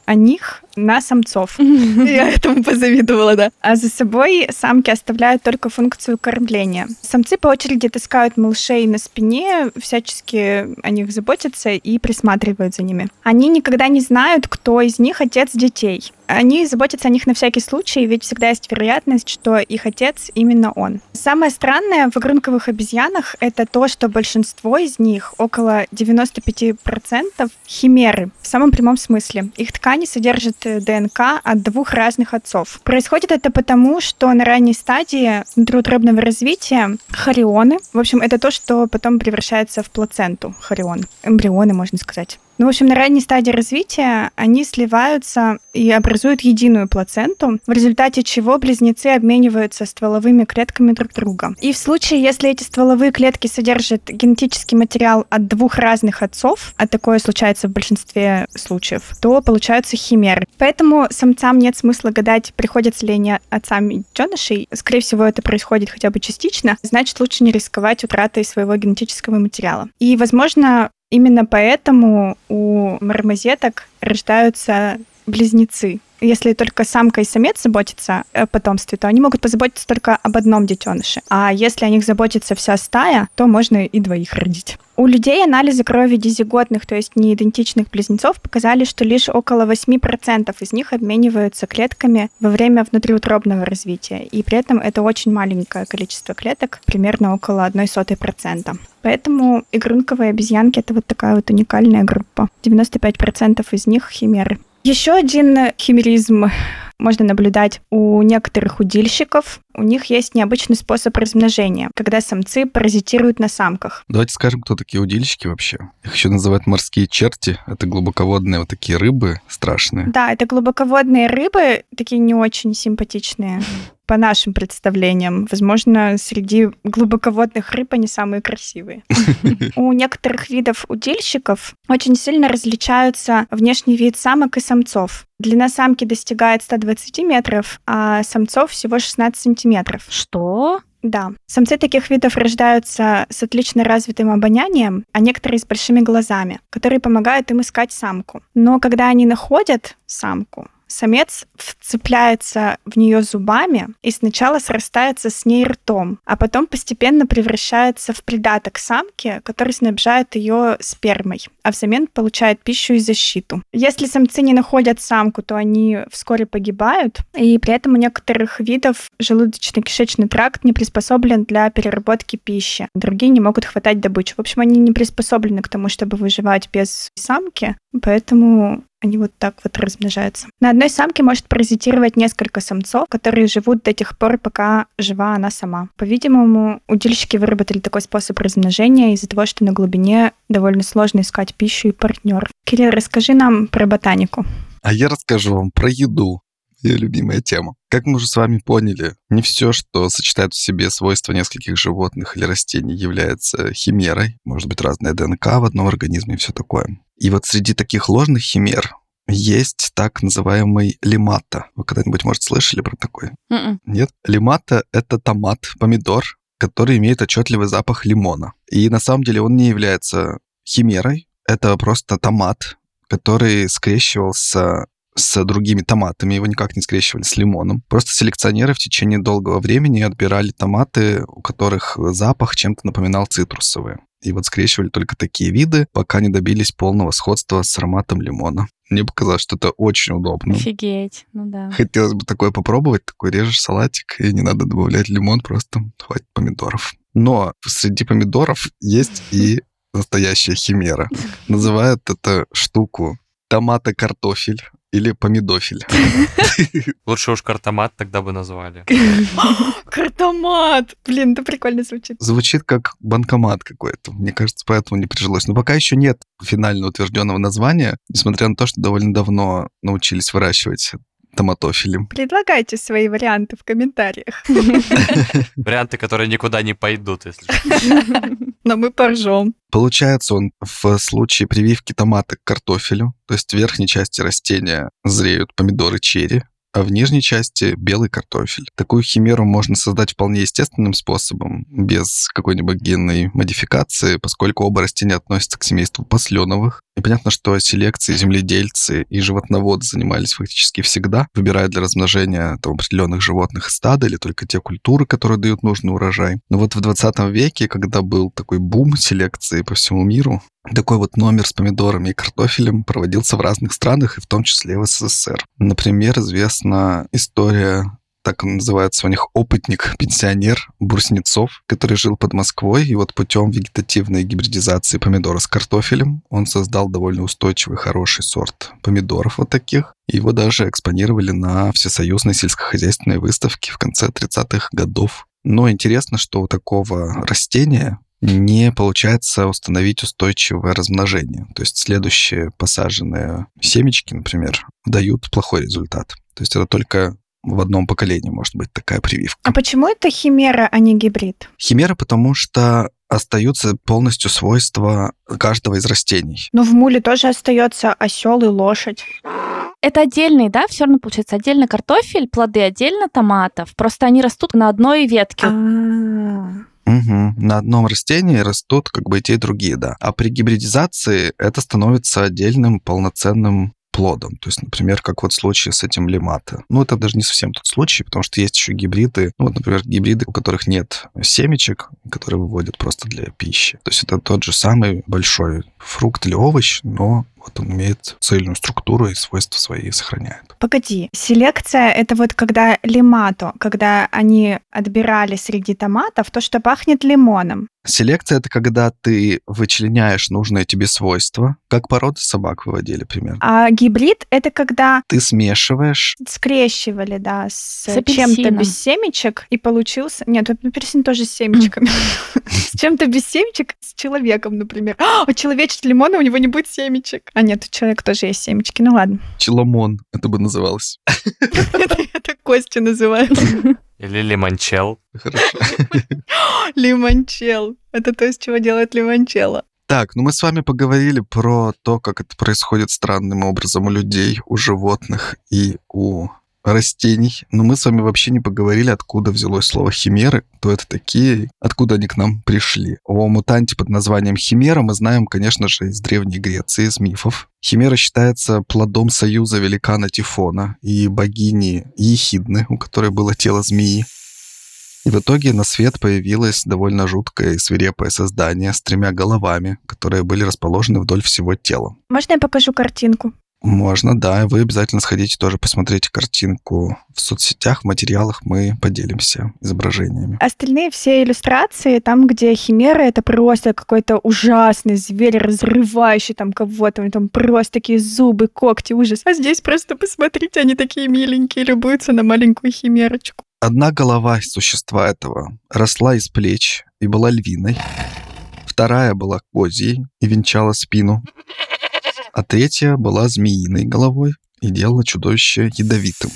о них на самцов. Я этому позавидовала, да. А за собой самки оставляют только функцию кормления. Самцы по очереди таскают малышей на спине, всячески о них заботятся и присматривают за ними. Они никогда не знают, кто из них отец детей. Они заботятся о них на всякий случай, ведь всегда есть вероятность, что их отец именно он. Самое странное в игрунковых обезьянах это то, что большинство из них, около 95%, химеры в самом прямом смысле. Их ткани содержат ДНК от двух разных отцов. Происходит это потому, что на ранней стадии внутриутробного развития хорионы, в общем, это то, что потом превращается в плаценту хорион, эмбрионы, можно сказать. Ну, в общем, на ранней стадии развития они сливаются и образуют единую плаценту, в результате чего близнецы обмениваются стволовыми клетками друг друга. И в случае, если эти стволовые клетки содержат генетический материал от двух разных отцов, а такое случается в большинстве случаев, то получаются химеры. Поэтому самцам нет смысла гадать, приходятся ли они отцами детенышей. Скорее всего, это происходит хотя бы частично. Значит, лучше не рисковать утратой своего генетического материала. И, возможно, Именно поэтому у мармозеток рождаются близнецы. Если только самка и самец заботятся о потомстве, то они могут позаботиться только об одном детеныше. А если о них заботится вся стая, то можно и двоих родить. У людей анализы крови дизиготных, то есть неидентичных близнецов, показали, что лишь около 8% из них обмениваются клетками во время внутриутробного развития. И при этом это очень маленькое количество клеток, примерно около 0,01%. Поэтому игрунковые обезьянки — это вот такая вот уникальная группа. 95% из них — химеры. Еще один химеризм можно наблюдать у некоторых удильщиков. У них есть необычный способ размножения, когда самцы паразитируют на самках. Давайте скажем, кто такие удильщики вообще. Их еще называют морские черти. Это глубоководные вот такие рыбы страшные. Да, это глубоководные рыбы, такие не очень симпатичные по нашим представлениям. Возможно, среди глубоководных рыб они самые красивые. У некоторых видов удильщиков очень сильно различаются внешний вид самок и самцов. Длина самки достигает 120 метров, а самцов всего 16 сантиметров. Что? Да. Самцы таких видов рождаются с отлично развитым обонянием, а некоторые с большими глазами, которые помогают им искать самку. Но когда они находят самку, самец вцепляется в нее зубами и сначала срастается с ней ртом, а потом постепенно превращается в придаток самки, который снабжает ее спермой, а взамен получает пищу и защиту. Если самцы не находят самку, то они вскоре погибают, и при этом у некоторых видов желудочно-кишечный тракт не приспособлен для переработки пищи. Другие не могут хватать добычу. В общем, они не приспособлены к тому, чтобы выживать без самки, поэтому они вот так вот размножаются. На одной самке может паразитировать несколько самцов, которые живут до тех пор, пока жива она сама. По-видимому, удильщики выработали такой способ размножения из-за того, что на глубине довольно сложно искать пищу и партнеров. Кирилл, расскажи нам про ботанику. А я расскажу вам про еду. Ее любимая тема. Как мы уже с вами поняли, не все, что сочетает в себе свойства нескольких животных или растений, является химерой. Может быть разная ДНК в одном организме и все такое. И вот среди таких ложных химер есть так называемый лимата. Вы когда-нибудь, может, слышали про такой? М-м. Нет? Лимата — это томат, помидор, который имеет отчетливый запах лимона. И на самом деле он не является химерой. Это просто томат, который скрещивался с другими томатами, его никак не скрещивали с лимоном. Просто селекционеры в течение долгого времени отбирали томаты, у которых запах чем-то напоминал цитрусовые. И вот скрещивали только такие виды, пока не добились полного сходства с ароматом лимона. Мне показалось, что это очень удобно. Офигеть, ну да. Хотелось бы такое попробовать, такой режешь салатик, и не надо добавлять лимон, просто хватит помидоров. Но среди помидоров есть и настоящая химера. Называют эту штуку томата-картофель или помидофель. Лучше уж картомат тогда бы назвали. Картомат! Блин, это прикольно звучит. Звучит как банкомат какой-то. Мне кажется, поэтому не прижилось. Но пока еще нет финально утвержденного названия, несмотря на то, что довольно давно научились выращивать томатофилем. Предлагайте свои варианты в комментариях. Варианты, которые никуда не пойдут, если что. Но мы поржем. Получается он в случае прививки томата к картофелю, то есть в верхней части растения зреют помидоры черри, а в нижней части белый картофель. Такую химеру можно создать вполне естественным способом, без какой-нибудь генной модификации, поскольку оба растения относятся к семейству посленовых. И понятно, что селекции земледельцы и животноводы занимались фактически всегда, выбирая для размножения там, определенных животных стада или только те культуры, которые дают нужный урожай. Но вот в 20 веке, когда был такой бум селекции по всему миру, такой вот номер с помидорами и картофелем проводился в разных странах, и в том числе в СССР. Например, известна история так он называется у них, опытник, пенсионер Бурснецов, который жил под Москвой, и вот путем вегетативной гибридизации помидора с картофелем он создал довольно устойчивый, хороший сорт помидоров вот таких. Его даже экспонировали на всесоюзной сельскохозяйственной выставке в конце 30-х годов. Но интересно, что у такого растения не получается установить устойчивое размножение. То есть следующие посаженные семечки, например, дают плохой результат. То есть это только в одном поколении может быть такая прививка. А почему это химера, а не гибрид? Химера, потому что остаются полностью свойства каждого из растений. Но в муле тоже остается осел и лошадь. Это отдельный, да, все равно получается отдельно картофель, плоды отдельно томатов. Просто они растут на одной ветке. А. Угу. На одном растении растут как бы и те, и другие, да. А при гибридизации это становится отдельным полноценным плодом. То есть, например, как вот в случае с этим лимата. Ну, это даже не совсем тот случай, потому что есть еще гибриды. Ну, вот, например, гибриды, у которых нет семечек, которые выводят просто для пищи. То есть это тот же самый большой фрукт или овощ, но вот он имеет цельную структуру и свойства свои сохраняет. Погоди, селекция — это вот когда лимато, когда они отбирали среди томатов то, что пахнет лимоном. Селекция — это когда ты вычленяешь нужные тебе свойства, как породы собак выводили примерно. А гибрид — это когда Ты смешиваешь скрещивали, да, с, С чем-то без семечек, и получился... Нет, апельсин тоже с семечками. С чем-то без семечек, с человеком, например. А человечек лимона, у него не будет семечек. А нет, у человека тоже есть семечки. Ну ладно. челомон, это бы называлось. Это Костя называют. Или лимончел. Хорошо. Лимончел. Это то, из чего делают лимончелло. Так, ну мы с вами поговорили про то, как это происходит странным образом у людей, у животных и у растений. Но мы с вами вообще не поговорили, откуда взялось слово химеры, кто это такие, откуда они к нам пришли. О мутанте под названием химера мы знаем, конечно же, из Древней Греции, из мифов. Химера считается плодом союза великана Тифона и богини Ехидны, у которой было тело змеи. И в итоге на свет появилось довольно жуткое и свирепое создание с тремя головами, которые были расположены вдоль всего тела. Можно я покажу картинку? Можно, да, вы обязательно сходите тоже посмотрите картинку в соцсетях, в материалах мы поделимся изображениями. Остальные все иллюстрации, там, где химера, это просто какой-то ужасный зверь, разрывающий там кого-то, там просто такие зубы, когти, ужас. А здесь просто посмотрите, они такие миленькие, любуются на маленькую химерочку. Одна голова существа этого росла из плеч и была львиной, вторая была козьей и венчала спину, а третья была змеиной головой и делала чудовище ядовитым.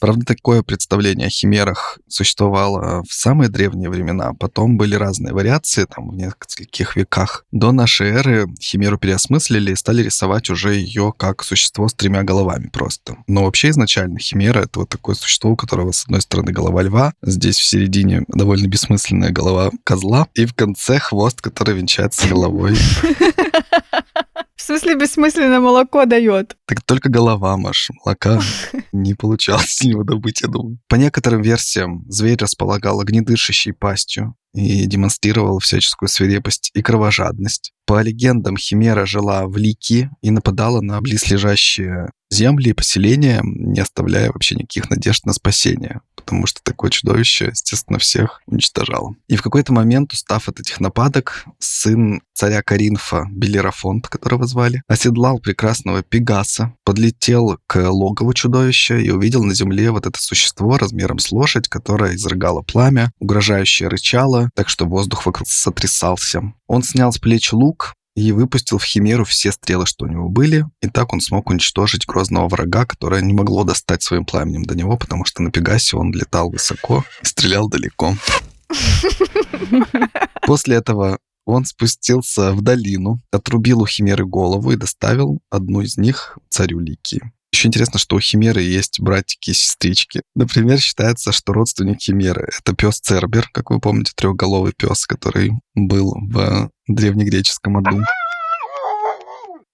Правда, такое представление о химерах существовало в самые древние времена. Потом были разные вариации, там, в нескольких веках. До нашей эры химеру переосмыслили и стали рисовать уже ее как существо с тремя головами просто. Но вообще изначально химера — это вот такое существо, у которого с одной стороны голова льва, здесь в середине довольно бессмысленная голова козла, и в конце хвост, который венчается головой. В смысле, бессмысленно молоко дает. Так только голова, Маш, молока не получалось с него добыть, я думаю. По некоторым версиям, зверь располагал огнедышащей пастью и демонстрировал всяческую свирепость и кровожадность. По легендам, Химера жила в Лики и нападала на близлежащие земли и поселения, не оставляя вообще никаких надежд на спасение, потому что такое чудовище, естественно, всех уничтожало. И в какой-то момент, устав от этих нападок, сын царя Каринфа, Белерафонт, которого звали, оседлал прекрасного Пегаса, подлетел к логову чудовища и увидел на земле вот это существо размером с лошадь, которое изрыгало пламя, угрожающе рычало, так что воздух вокруг сотрясался. Он снял с плеч лук, и выпустил в Химеру все стрелы, что у него были, и так он смог уничтожить грозного врага, которое не могло достать своим пламенем до него, потому что на Пегасе он летал высоко и стрелял далеко. После этого он спустился в долину, отрубил у Химеры голову и доставил одну из них царю Лики. Еще интересно, что у Химеры есть братики и сестрички. Например, считается, что родственник Химеры — это пес Цербер, как вы помните, трехголовый пес, который был в древнегреческом аду.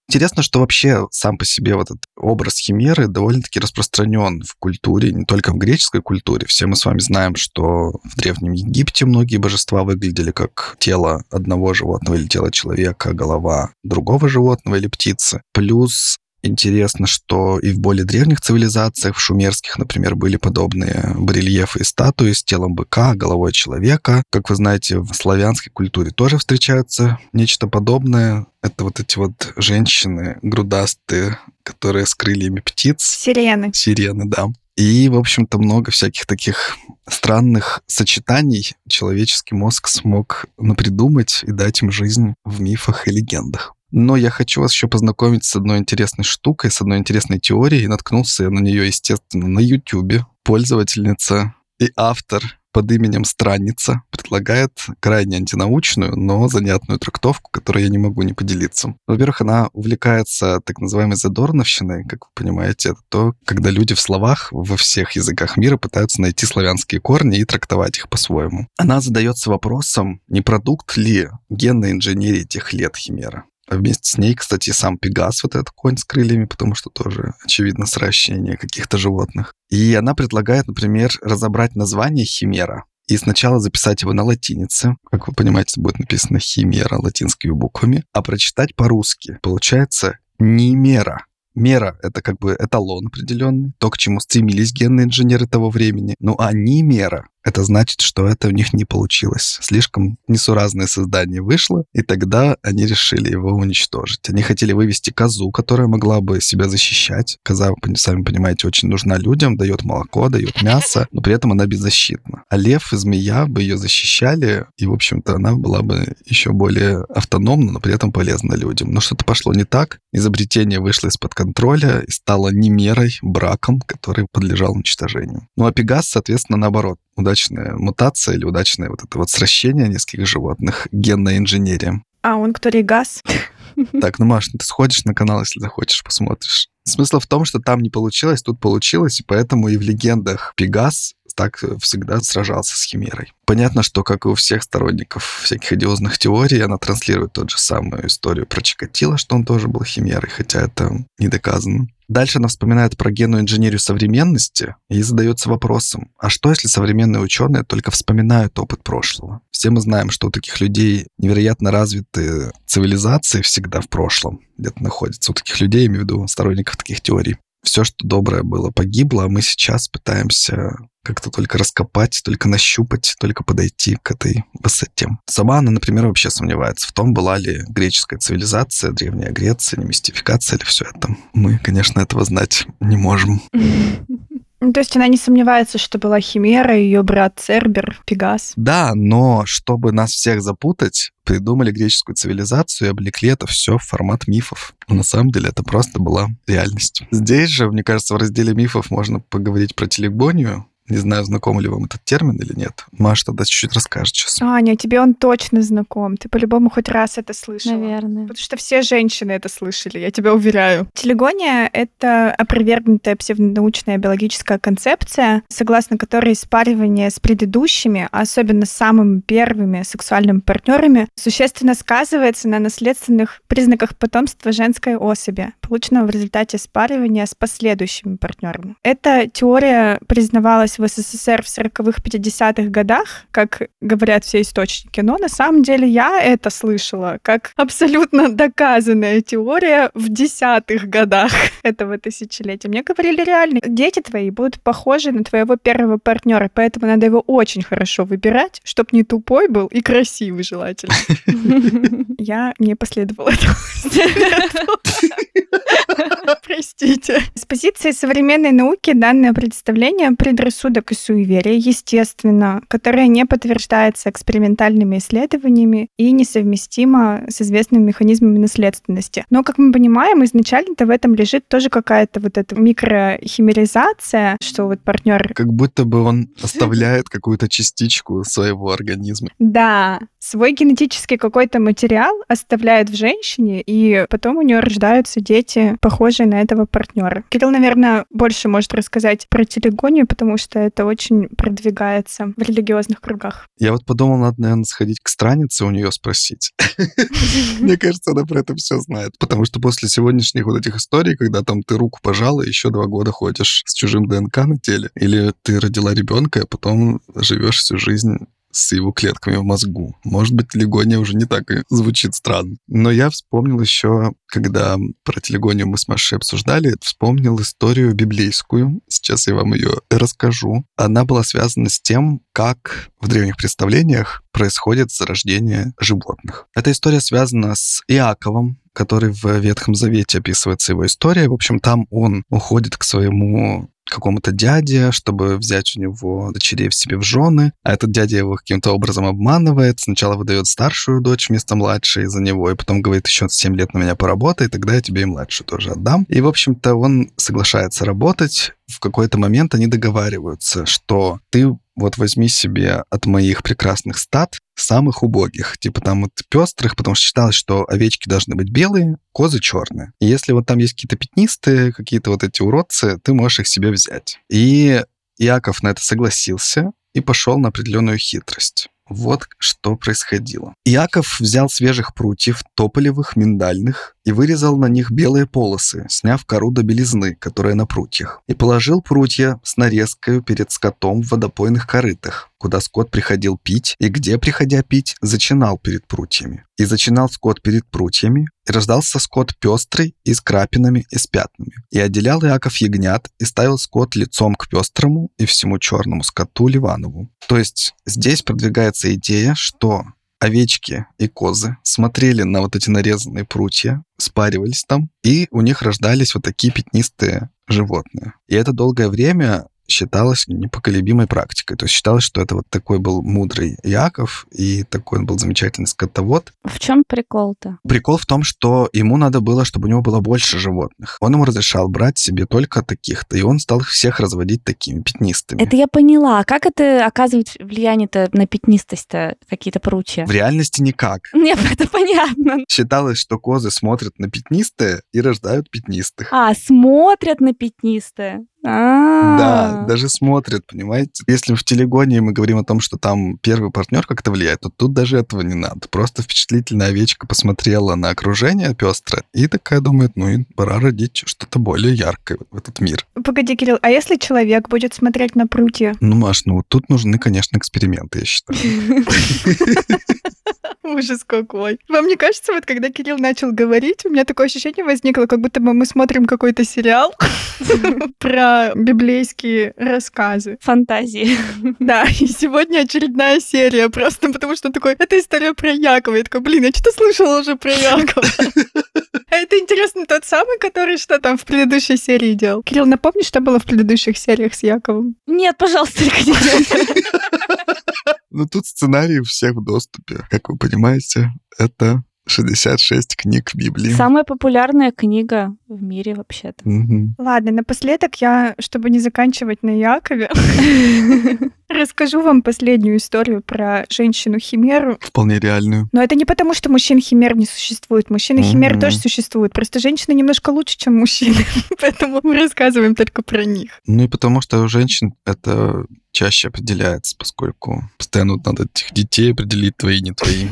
Интересно, что вообще сам по себе вот этот образ химеры довольно-таки распространен в культуре, не только в греческой культуре. Все мы с вами знаем, что в Древнем Египте многие божества выглядели как тело одного животного или тело человека, голова другого животного или птицы. Плюс Интересно, что и в более древних цивилизациях, в шумерских, например, были подобные барельефы и статуи с телом быка, головой человека. Как вы знаете, в славянской культуре тоже встречается нечто подобное. Это вот эти вот женщины грудастые, которые с крыльями птиц. Сирены. Сирены, да. И, в общем-то, много всяких таких странных сочетаний человеческий мозг смог напридумать и дать им жизнь в мифах и легендах. Но я хочу вас еще познакомить с одной интересной штукой, с одной интересной теорией. Наткнулся я на нее, естественно, на YouTube. Пользовательница и автор под именем Странница предлагает крайне антинаучную, но занятную трактовку, которой я не могу не поделиться. Во-первых, она увлекается так называемой задорновщиной, как вы понимаете, это то, когда люди в словах во всех языках мира пытаются найти славянские корни и трактовать их по-своему. Она задается вопросом, не продукт ли генной инженерии тех лет Химера. Вместе с ней, кстати, сам Пегас, вот этот конь с крыльями, потому что тоже, очевидно, сращение каких-то животных. И она предлагает, например, разобрать название химера и сначала записать его на латинице. Как вы понимаете, будет написано химера латинскими буквами, а прочитать по-русски. Получается «нимера». Мера — это как бы эталон определенный, то, к чему стремились генные инженеры того времени. Ну а не мера это значит, что это у них не получилось. Слишком несуразное создание вышло, и тогда они решили его уничтожить. Они хотели вывести козу, которая могла бы себя защищать. Коза, сами понимаете, очень нужна людям, дает молоко, дает мясо, но при этом она беззащитна. А лев и змея бы ее защищали, и, в общем-то, она была бы еще более автономна, но при этом полезна людям. Но что-то пошло не так. Изобретение вышло из-под контроля и стало не мерой, браком, который подлежал уничтожению. Ну а Пегас, соответственно, наоборот удачная мутация или удачное вот это вот сращение нескольких животных, генная инженерия. А он кто Регас? Так, ну, Маш, ну ты сходишь на канал, если захочешь, посмотришь. Смысл в том, что там не получилось, тут получилось, и поэтому и в легендах Пегас так всегда сражался с Химерой. Понятно, что, как и у всех сторонников всяких идиозных теорий, она транслирует тот же самую историю про Чикатило, что он тоже был Химерой, хотя это не доказано. Дальше она вспоминает про генную инженерию современности и задается вопросом, а что если современные ученые только вспоминают опыт прошлого? Все мы знаем, что у таких людей невероятно развитые цивилизации всегда в прошлом где-то находятся. У таких людей, я имею в виду сторонников таких теорий. Все, что доброе было, погибло, а мы сейчас пытаемся как-то только раскопать, только нащупать, только подойти к этой высоте. Сама она, например, вообще сомневается в том, была ли греческая цивилизация, Древняя Греция, не мистификация или все это. Мы, конечно, этого знать не можем. Ну, то есть она не сомневается, что была Химера, ее брат Цербер, Пегас. Да, но чтобы нас всех запутать, придумали греческую цивилизацию и облекли это все в формат мифов. Но на самом деле это просто была реальность. Здесь же, мне кажется, в разделе мифов можно поговорить про телегонию, не знаю, знаком ли вам этот термин или нет. Маша тогда чуть-чуть расскажет сейчас. Аня, тебе он точно знаком. Ты по-любому хоть раз это слышала. Наверное. Потому что все женщины это слышали, я тебя уверяю. Телегония — это опровергнутая псевдонаучная биологическая концепция, согласно которой спаривание с предыдущими, а особенно с самыми первыми сексуальными партнерами, существенно сказывается на наследственных признаках потомства женской особи, полученного в результате спаривания с последующими партнерами. Эта теория признавалась в СССР в 40-х, 50-х годах, как говорят все источники, но на самом деле я это слышала как абсолютно доказанная теория в десятых годах этого тысячелетия. Мне говорили реально, дети твои будут похожи на твоего первого партнера, поэтому надо его очень хорошо выбирать, чтобы не тупой был и красивый желательно. Я не последовала этому Простите. С позиции современной науки данное представление предрассудок и суеверие, естественно, которое не подтверждается экспериментальными исследованиями и несовместимо с известными механизмами наследственности. Но, как мы понимаем, изначально-то в этом лежит тоже какая-то вот эта микрохимеризация, что вот партнер... Как будто бы он оставляет какую-то частичку своего организма. Да, свой генетический какой-то материал оставляет в женщине, и потом у нее рождаются дети, похожие на этого партнера. Кирилл, наверное, больше может рассказать про телегонию, потому что это очень продвигается в религиозных кругах. Я вот подумал, надо, наверное, сходить к странице у нее спросить. Мне кажется, она про это все знает. Потому что после сегодняшних вот этих историй, когда там ты руку пожала, еще два года ходишь с чужим ДНК на теле, или ты родила ребенка, а потом живешь всю жизнь с его клетками в мозгу. Может быть, телегония уже не так и звучит странно. Но я вспомнил еще, когда про телегонию мы с Машей обсуждали, вспомнил историю библейскую. Сейчас я вам ее расскажу. Она была связана с тем, как в древних представлениях происходит зарождение животных. Эта история связана с Иаковом, который в Ветхом Завете описывается его история. В общем, там он уходит к своему какому-то дяде, чтобы взять у него дочерей в себе в жены, а этот дядя его каким-то образом обманывает, сначала выдает старшую дочь вместо младшей за него, и потом говорит, еще 7 лет на меня поработай, тогда я тебе и младшую тоже отдам. И, в общем-то, он соглашается работать, в какой-то момент они договариваются, что ты вот возьми себе от моих прекрасных стад самых убогих, типа там вот пестрых, потому что считалось, что овечки должны быть белые, козы черные. И если вот там есть какие-то пятнистые, какие-то вот эти уродцы, ты можешь их себе взять. И Яков на это согласился и пошел на определенную хитрость. Вот что происходило. Иаков взял свежих прутьев, тополевых, миндальных, и вырезал на них белые полосы, сняв кору до белизны, которая на прутьях, и положил прутья с нарезкой перед скотом в водопойных корытах, куда скот приходил пить, и где, приходя пить, зачинал перед прутьями. И зачинал скот перед прутьями, и раздался скот пестрый и с крапинами и с пятнами. И отделял Иаков ягнят, и ставил скот лицом к пестрому и всему черному скоту Ливанову. То есть здесь продвигается идея, что овечки и козы смотрели на вот эти нарезанные прутья, спаривались там, и у них рождались вот такие пятнистые животные. И это долгое время считалось непоколебимой практикой. То есть считалось, что это вот такой был мудрый Яков, и такой он был замечательный скотовод. В чем прикол-то? Прикол в том, что ему надо было, чтобы у него было больше животных. Он ему разрешал брать себе только таких-то, и он стал их всех разводить такими пятнистыми. Это я поняла. Как это оказывает влияние-то на пятнистость-то какие-то пручья? В реальности никак. Нет, это понятно. Считалось, что козы смотрят на пятнистые и рождают пятнистых. А, смотрят на пятнистое. Да, даже смотрят, понимаете? Если в телегоне мы говорим о том, что там первый партнер как-то влияет, то тут даже этого не надо. Просто впечатлительная овечка посмотрела на окружение пестрое и такая думает, ну и пора родить что-то более яркое в этот мир. Погоди, Кирилл, а если человек будет смотреть на прутья? Ну, Маш, ну тут нужны, конечно, эксперименты, я считаю. Ужас какой. Вам не кажется, вот когда Кирилл начал говорить, у меня такое ощущение возникло, как будто бы мы смотрим какой-то сериал про библейские рассказы. Фантазии. Да, и сегодня очередная серия, просто потому что такой, это история про Якова. Я такой, блин, я что-то слышала уже про Якова. А это интересно тот самый, который что там в предыдущей серии делал? Кирилл, напомни, что было в предыдущих сериях с Яковом? Нет, пожалуйста, только не Ну, тут сценарий у всех в доступе. Как вы понимаете, это 66 книг Библии. Самая популярная книга в мире вообще-то. Угу. Ладно, напоследок я, чтобы не заканчивать на Якове, расскажу вам последнюю историю про женщину-химеру. Вполне реальную. Но это не потому, что мужчин-химер не существует. Мужчины-химеры Мгм. тоже существуют. Просто женщины немножко лучше, чем мужчины. Поэтому мы рассказываем только про них. Ну и потому что у женщин это чаще определяется, поскольку постоянно надо этих детей определить, твои, не твои.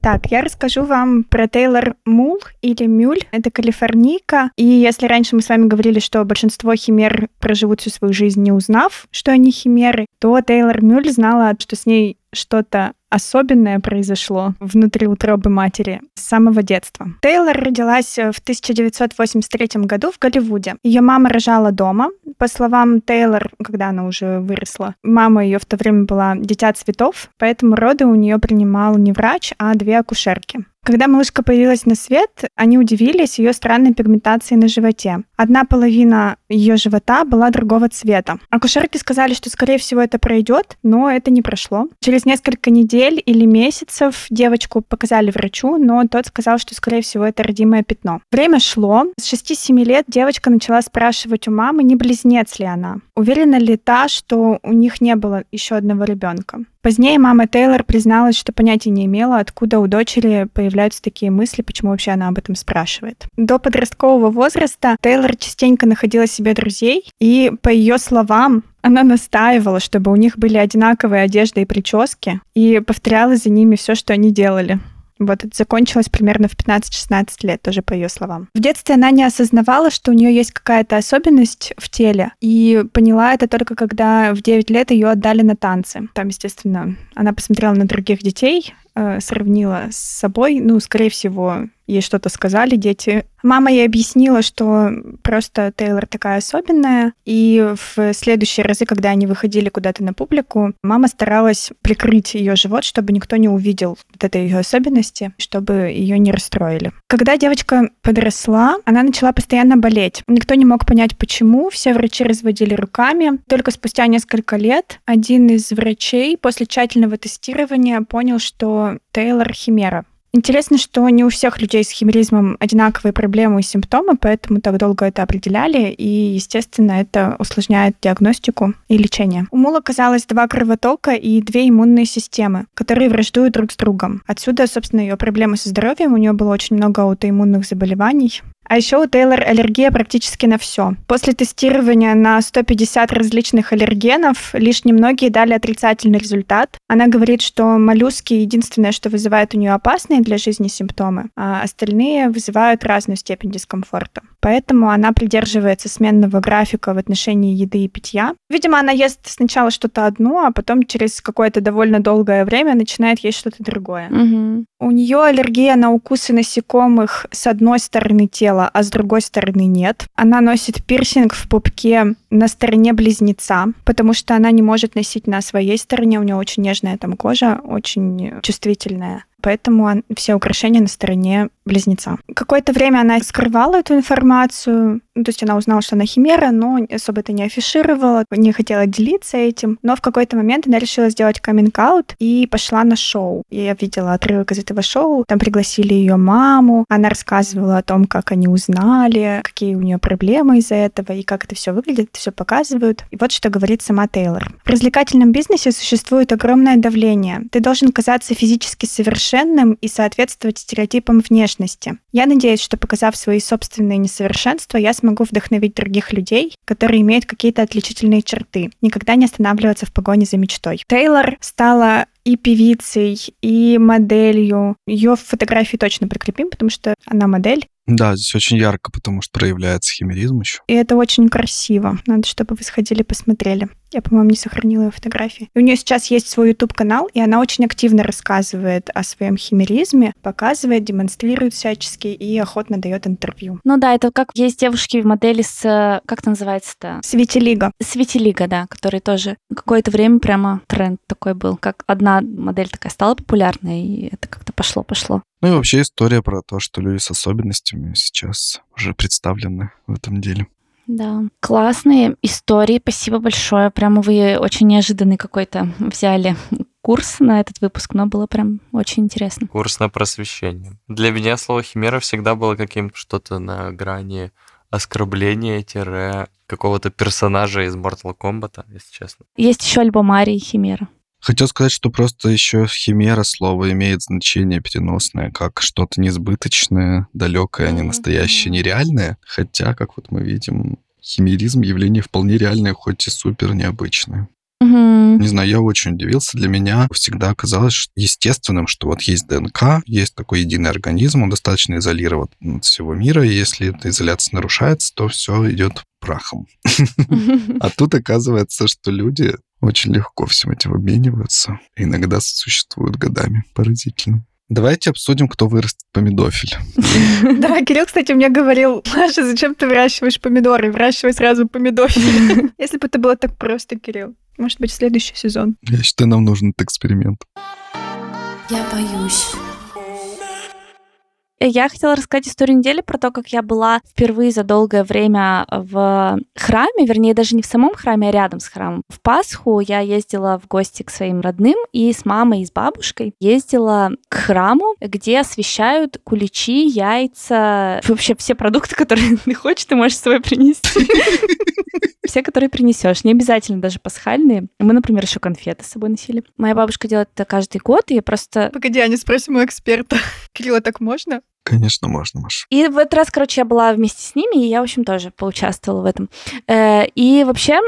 Так, я расскажу вам про Тейлор Мул или Мюль. Это калифорнийка. И если раньше мы с вами говорили, что большинство химер проживут всю свою жизнь, не узнав, что они химеры, то Тейлор Мюль знала, что с ней что-то особенное произошло внутри утробы матери с самого детства. Тейлор родилась в 1983 году в Голливуде. Ее мама рожала дома. По словам Тейлор, когда она уже выросла, мама ее в то время была дитя цветов, поэтому роды у нее принимал не врач, а две акушерки. Когда малышка появилась на свет, они удивились ее странной пигментацией на животе. Одна половина ее живота была другого цвета. Акушерки сказали, что, скорее всего, это пройдет, но это не прошло. Через несколько недель или месяцев девочку показали врачу, но тот сказал, что, скорее всего, это родимое пятно. Время шло. С 6-7 лет девочка начала спрашивать у мамы, не близнец ли она. Уверена ли та, что у них не было еще одного ребенка. Позднее мама Тейлор призналась, что понятия не имела, откуда у дочери появляются такие мысли, почему вообще она об этом спрашивает. До подросткового возраста Тейлор частенько находила себе друзей, и, по ее словам, она настаивала, чтобы у них были одинаковые одежды и прически, и повторяла за ними все, что они делали. Вот это закончилось примерно в 15-16 лет, тоже по ее словам. В детстве она не осознавала, что у нее есть какая-то особенность в теле, и поняла это только когда в 9 лет ее отдали на танцы. Там, естественно, она посмотрела на других детей, э, сравнила с собой, ну, скорее всего, ей что-то сказали дети. Мама ей объяснила, что просто Тейлор такая особенная, и в следующие разы, когда они выходили куда-то на публику, мама старалась прикрыть ее живот, чтобы никто не увидел вот этой ее особенности, чтобы ее не расстроили. Когда девочка подросла, она начала постоянно болеть. Никто не мог понять, почему. Все врачи разводили руками. Только спустя несколько лет один из врачей после тщательного тестирования понял, что Тейлор химера. Интересно, что не у всех людей с химеризмом одинаковые проблемы и симптомы, поэтому так долго это определяли, и, естественно, это усложняет диагностику и лечение. У Мула оказалось два кровотока и две иммунные системы, которые враждуют друг с другом. Отсюда, собственно, ее проблемы со здоровьем. У нее было очень много аутоиммунных заболеваний. А еще у Тейлор аллергия практически на все. После тестирования на 150 различных аллергенов лишь немногие дали отрицательный результат. Она говорит, что моллюски единственное, что вызывает у нее опасные для жизни симптомы, а остальные вызывают разную степень дискомфорта. Поэтому она придерживается сменного графика в отношении еды и питья. Видимо, она ест сначала что-то одно, а потом через какое-то довольно долгое время начинает есть что-то другое. Мгм. У нее аллергия на укусы насекомых с одной стороны тела, а с другой стороны нет. Она носит пирсинг в пупке на стороне близнеца, потому что она не может носить на своей стороне. У нее очень нежная там кожа, очень чувствительная. Поэтому он- все украшения на стороне близнеца. Какое-то время она скрывала эту информацию. Ну, то есть она узнала, что она химера, но особо это не афишировала, не хотела делиться этим. Но в какой-то момент она решила сделать каминг-аут и пошла на шоу. Я видела отрывок из этого шоу. Там пригласили ее маму. Она рассказывала о том, как они узнали, какие у нее проблемы из-за этого и как это все выглядит, все показывают. И вот что говорит сама Тейлор. В развлекательном бизнесе существует огромное давление. Ты должен казаться физически совершенным и соответствовать стереотипам внешности. Я надеюсь, что показав свои собственные несовершенства, я смогу вдохновить других людей, которые имеют какие-то отличительные черты, никогда не останавливаться в погоне за мечтой. Тейлор стала и певицей, и моделью. Ее фотографии точно прикрепим, потому что она модель. Да, здесь очень ярко, потому что проявляется химеризм еще. И это очень красиво. Надо, чтобы вы сходили, посмотрели. Я, по-моему, не сохранила ее фотографии. И у нее сейчас есть свой YouTube-канал, и она очень активно рассказывает о своем химеризме, показывает, демонстрирует всячески и охотно дает интервью. Ну да, это как есть девушки-модели с... э, Как это называется-то? Светилига. Светилига, да, который тоже какое-то время прямо тренд такой был. Как одна модель такая стала популярной, и это как-то пошло-пошло. Ну и вообще история про то, что люди с особенностями сейчас уже представлены в этом деле. Да, классные истории, спасибо большое. Прямо вы очень неожиданный какой-то взяли курс на этот выпуск, но было прям очень интересно. Курс на просвещение. Для меня слово химера всегда было каким-то что-то на грани оскорбления какого-то персонажа из Mortal Kombat, если честно. Есть еще альбом Арии Химера. Хотел сказать, что просто еще химера слово имеет значение переносное, как что-то несбыточное, далекое, а не настоящее, нереальное. Хотя, как вот мы видим, химеризм явление вполне реальное, хоть и супер необычное. Мгм. Не знаю, я очень удивился. Для меня всегда казалось естественным, что вот есть ДНК, есть такой единый организм, он достаточно изолирован от всего мира, и если эта изоляция нарушается, то все идет прахом. А тут оказывается, что люди очень легко всем этим обмениваются. Иногда существуют годами. Поразительно. Давайте обсудим, кто вырастет помидофиль. Да, Кирилл, кстати, мне говорил, Маша, зачем ты выращиваешь помидоры? Выращивай сразу помидоры. Если бы это было так просто, Кирилл. Может быть, следующий сезон. Я считаю, нам нужен этот эксперимент. Я боюсь. Я хотела рассказать историю недели про то, как я была впервые за долгое время в храме, вернее, даже не в самом храме, а рядом с храмом. В Пасху я ездила в гости к своим родным и с мамой и с бабушкой ездила к храму, где освещают куличи, яйца, вообще все продукты, которые ты хочешь, ты можешь с собой принести. Все, которые принесешь, не обязательно даже пасхальные. Мы, например, еще конфеты с собой носили. Моя бабушка делает это каждый год, и я просто Погоди, Аня, спросим у эксперта. Кирилла, так можно? Конечно, можно, Маша. И в этот раз, короче, я была вместе с ними, и я, в общем, тоже поучаствовала в этом. Э, И вообще,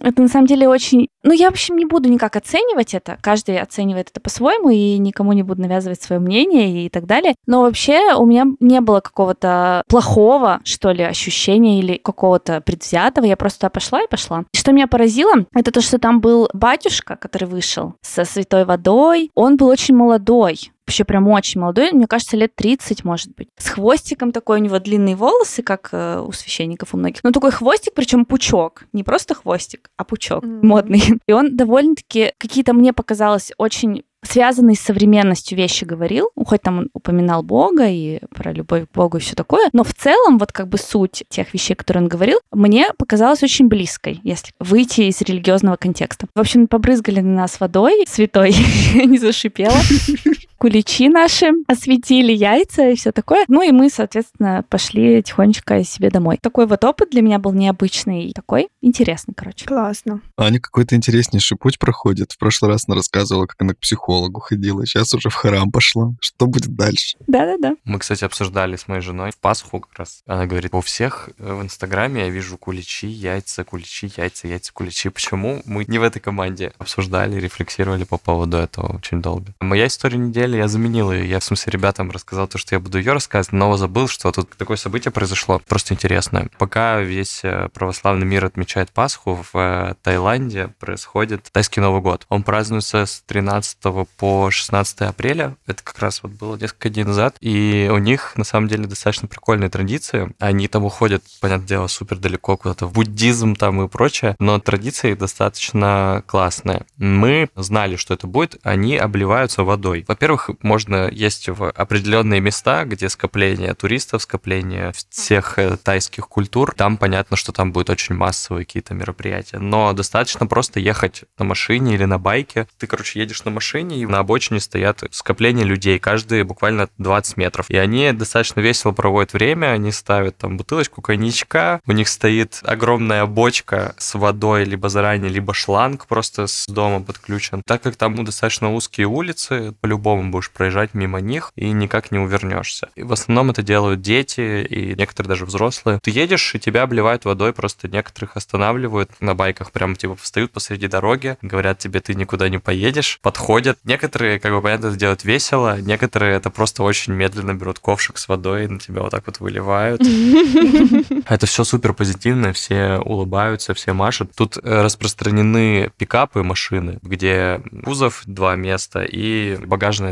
это на самом деле очень... Ну, я, в общем, не буду никак оценивать это. Каждый оценивает это по-своему, и никому не буду навязывать свое мнение и так далее. Но вообще у меня не было какого-то плохого, что ли, ощущения или какого-то предвзятого. Я просто пошла и пошла. Что меня поразило, это то, что там был батюшка, который вышел со святой водой. Он был очень молодой вообще прям очень молодой, мне кажется, лет 30, может быть. С хвостиком такой, у него длинные волосы, как э, у священников у многих. Но такой хвостик, причем пучок. Не просто хвостик, а пучок Мгм. модный. И он довольно-таки какие-то, мне показалось, очень связанные с современностью вещи говорил. Ну, Хоть там он упоминал Бога и про любовь к Богу и все такое. Но в целом, вот как бы суть тех вещей, которые он говорил, мне показалась очень близкой, если выйти из религиозного контекста. В общем, побрызгали на нас водой святой, не зашипела. куличи наши, осветили яйца и все такое. Ну и мы, соответственно, пошли тихонечко себе домой. Такой вот опыт для меня был необычный, такой интересный, короче. Классно. Аня какой-то интереснейший путь проходит. В прошлый раз она рассказывала, как она к психологу ходила. Сейчас уже в храм пошла. Что будет дальше? Да-да-да. Мы, кстати, обсуждали с моей женой в Пасху как раз. Она говорит, у всех в Инстаграме я вижу куличи, яйца, куличи, яйца, яйца, куличи. Почему мы не в этой команде обсуждали, рефлексировали по поводу этого очень долго? Моя история недели, я заменил ее. Я, в смысле, ребятам рассказал то, что я буду ее рассказывать, но забыл, что тут такое событие произошло. Просто интересное. Пока весь э, православный мир отмечает Пасху, в э, Таиланде происходит тайский Новый год. Он празднуется с 13 по 16 апреля. Это как раз вот было несколько дней назад. И у них, на самом деле, достаточно прикольные традиции. Они там уходят, понятное дело, супер далеко куда-то в буддизм там и прочее, но традиции достаточно классные. Мы знали, что это будет. Они обливаются водой. Во-первых, можно есть в определенные места, где скопление туристов, скопление всех э, тайских культур. Там понятно, что там будет очень массовые какие-то мероприятия. Но достаточно просто ехать на машине или на байке. Ты, короче, едешь на машине, и на обочине стоят скопления людей, каждые буквально 20 метров. И они достаточно весело проводят время, они ставят там бутылочку коньячка, у них стоит огромная бочка с водой, либо заранее, либо шланг просто с дома подключен. Так как там достаточно узкие улицы, по-любому будешь проезжать мимо них и никак не увернешься. И в основном это делают дети и некоторые даже взрослые. Ты едешь, и тебя обливают водой, просто некоторых останавливают на байках, прям типа встают посреди дороги, говорят тебе, ты никуда не поедешь, подходят. Некоторые, как бы понятно, это делают весело, некоторые это просто очень медленно берут ковшик с водой и на тебя вот так вот выливают. Это все супер позитивно, все улыбаются, все машут. Тут э, распространены пикапы, машины, где кузов два места и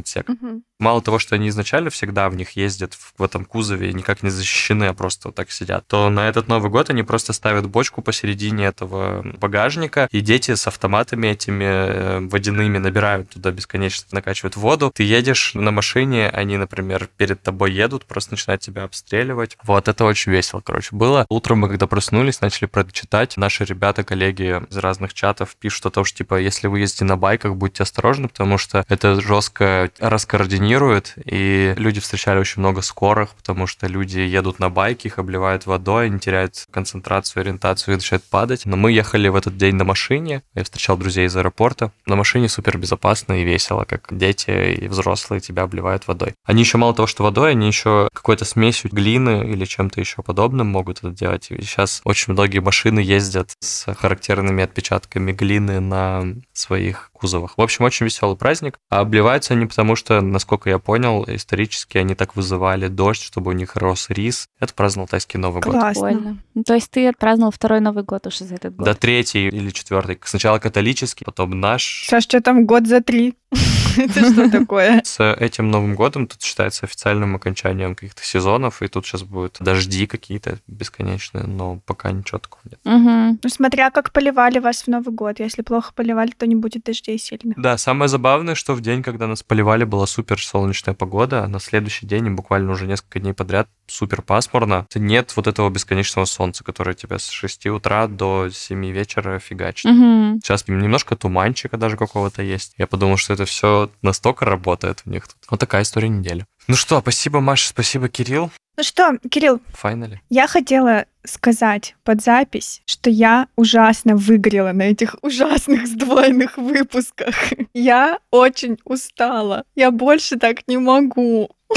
sector. Mm-hmm. Мало того, что они изначально всегда в них ездят в этом кузове и никак не защищены, а просто вот так сидят, то на этот Новый год они просто ставят бочку посередине этого багажника, и дети с автоматами этими э, водяными набирают туда бесконечно, накачивают воду. Ты едешь на машине, они, например, перед тобой едут, просто начинают тебя обстреливать. Вот, это очень весело, короче, было. Утром мы, когда проснулись, начали прочитать. Наши ребята, коллеги из разных чатов пишут о том, что, типа, если вы ездите на байках, будьте осторожны, потому что это жестко раскоординирует, и люди встречали очень много скорых, потому что люди едут на байке, их обливают водой, они теряют концентрацию, ориентацию и начинают падать. Но мы ехали в этот день на машине, я встречал друзей из аэропорта. На машине супер безопасно и весело, как дети и взрослые тебя обливают водой. Они еще мало того, что водой, они еще какой-то смесью глины или чем-то еще подобным могут это делать. И сейчас очень многие машины ездят с характерными отпечатками глины на своих кузовах. В общем, очень веселый праздник. А обливаются они потому, что, насколько я понял, исторически они так вызывали дождь, чтобы у них рос рис. Это праздновал тайский Новый год. Классно. Ну, То есть ты отпраздновал второй Новый год уже за этот год. Да, третий или четвертый. Сначала католический, потом наш. Сейчас что там год за три? Это что такое? С этим Новым годом тут считается официальным окончанием каких-то сезонов, и тут сейчас будут дожди какие-то бесконечные, но пока ничего такого нет. Ну, смотря как поливали вас в Новый год. Если плохо поливали, то не будет дождей сильных. Да, самое забавное, что в день, когда нас поливали, была супер солнечная погода, а на следующий день, буквально уже несколько дней подряд, супер пасмурно. Нет вот этого бесконечного солнца, которое тебя с 6 утра до 7 вечера фигачит. Сейчас немножко туманчика даже какого-то есть. Я подумал, что это все настолько работает у них тут. Вот такая история недели. Ну что, спасибо, Маша, спасибо, Кирилл. Ну что, Кирилл, Файнали. я хотела сказать под запись, что я ужасно выгорела на этих ужасных сдвоенных выпусках. Я очень устала. Я больше так не могу.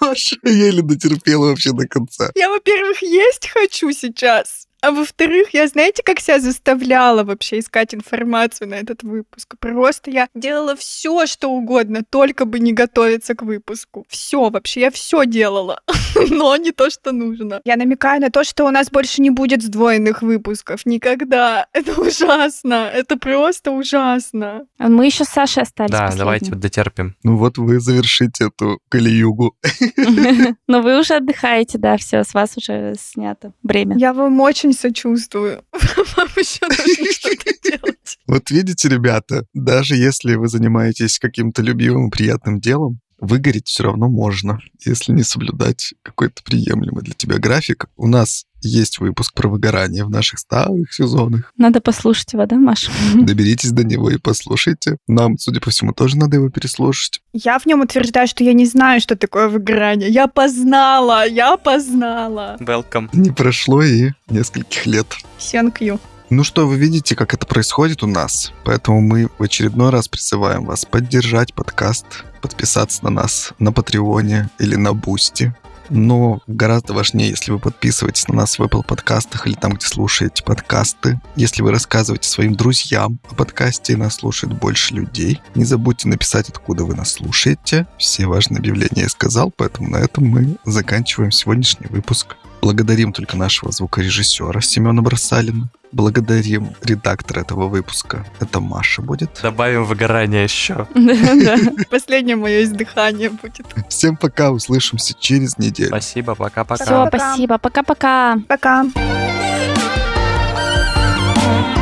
Маша еле дотерпела вообще до конца. Я, во-первых, есть хочу сейчас. А во-вторых, я знаете, как себя заставляла вообще искать информацию на этот выпуск? Просто я делала все, что угодно, только бы не готовиться к выпуску. Все вообще, я все делала, но не то, что нужно. Я намекаю на то, что у нас больше не будет сдвоенных выпусков. Никогда. Это ужасно. Это просто ужасно. А Мы еще с Сашей остались Да, последними. давайте вот дотерпим. Ну вот вы завершите эту калиюгу. Но вы уже отдыхаете, да, все, с вас уже снято бремя. Я вам очень сочувствую. Вам еще нужно что-то делать. Вот видите, ребята, даже если вы занимаетесь каким-то любимым приятным делом, выгореть все равно можно, если не соблюдать какой-то приемлемый для тебя график. У нас есть выпуск про выгорание в наших старых сезонах. Надо послушать его, да, Маша? Доберитесь до него и послушайте. Нам, судя по всему, тоже надо его переслушать. Я в нем утверждаю, что я не знаю, что такое выгорание. Я познала, я познала. Welcome. Не прошло и нескольких лет. Thank you. Ну что, вы видите, как это происходит у нас. Поэтому мы в очередной раз призываем вас поддержать подкаст, подписаться на нас на Патреоне или на Boosty. Но гораздо важнее, если вы подписываетесь на нас в Apple подкастах или там, где слушаете подкасты. Если вы рассказываете своим друзьям о подкасте и нас слушает больше людей. Не забудьте написать, откуда вы нас слушаете. Все важные объявления я сказал, поэтому на этом мы заканчиваем сегодняшний выпуск. Благодарим только нашего звукорежиссера Семена Бросалина. Благодарим редактора этого выпуска. Это Маша будет. Добавим выгорание еще. Последнее мое издыхание будет. Всем пока, услышимся через неделю. Спасибо, пока-пока. Все, спасибо, пока-пока. -пока. пока.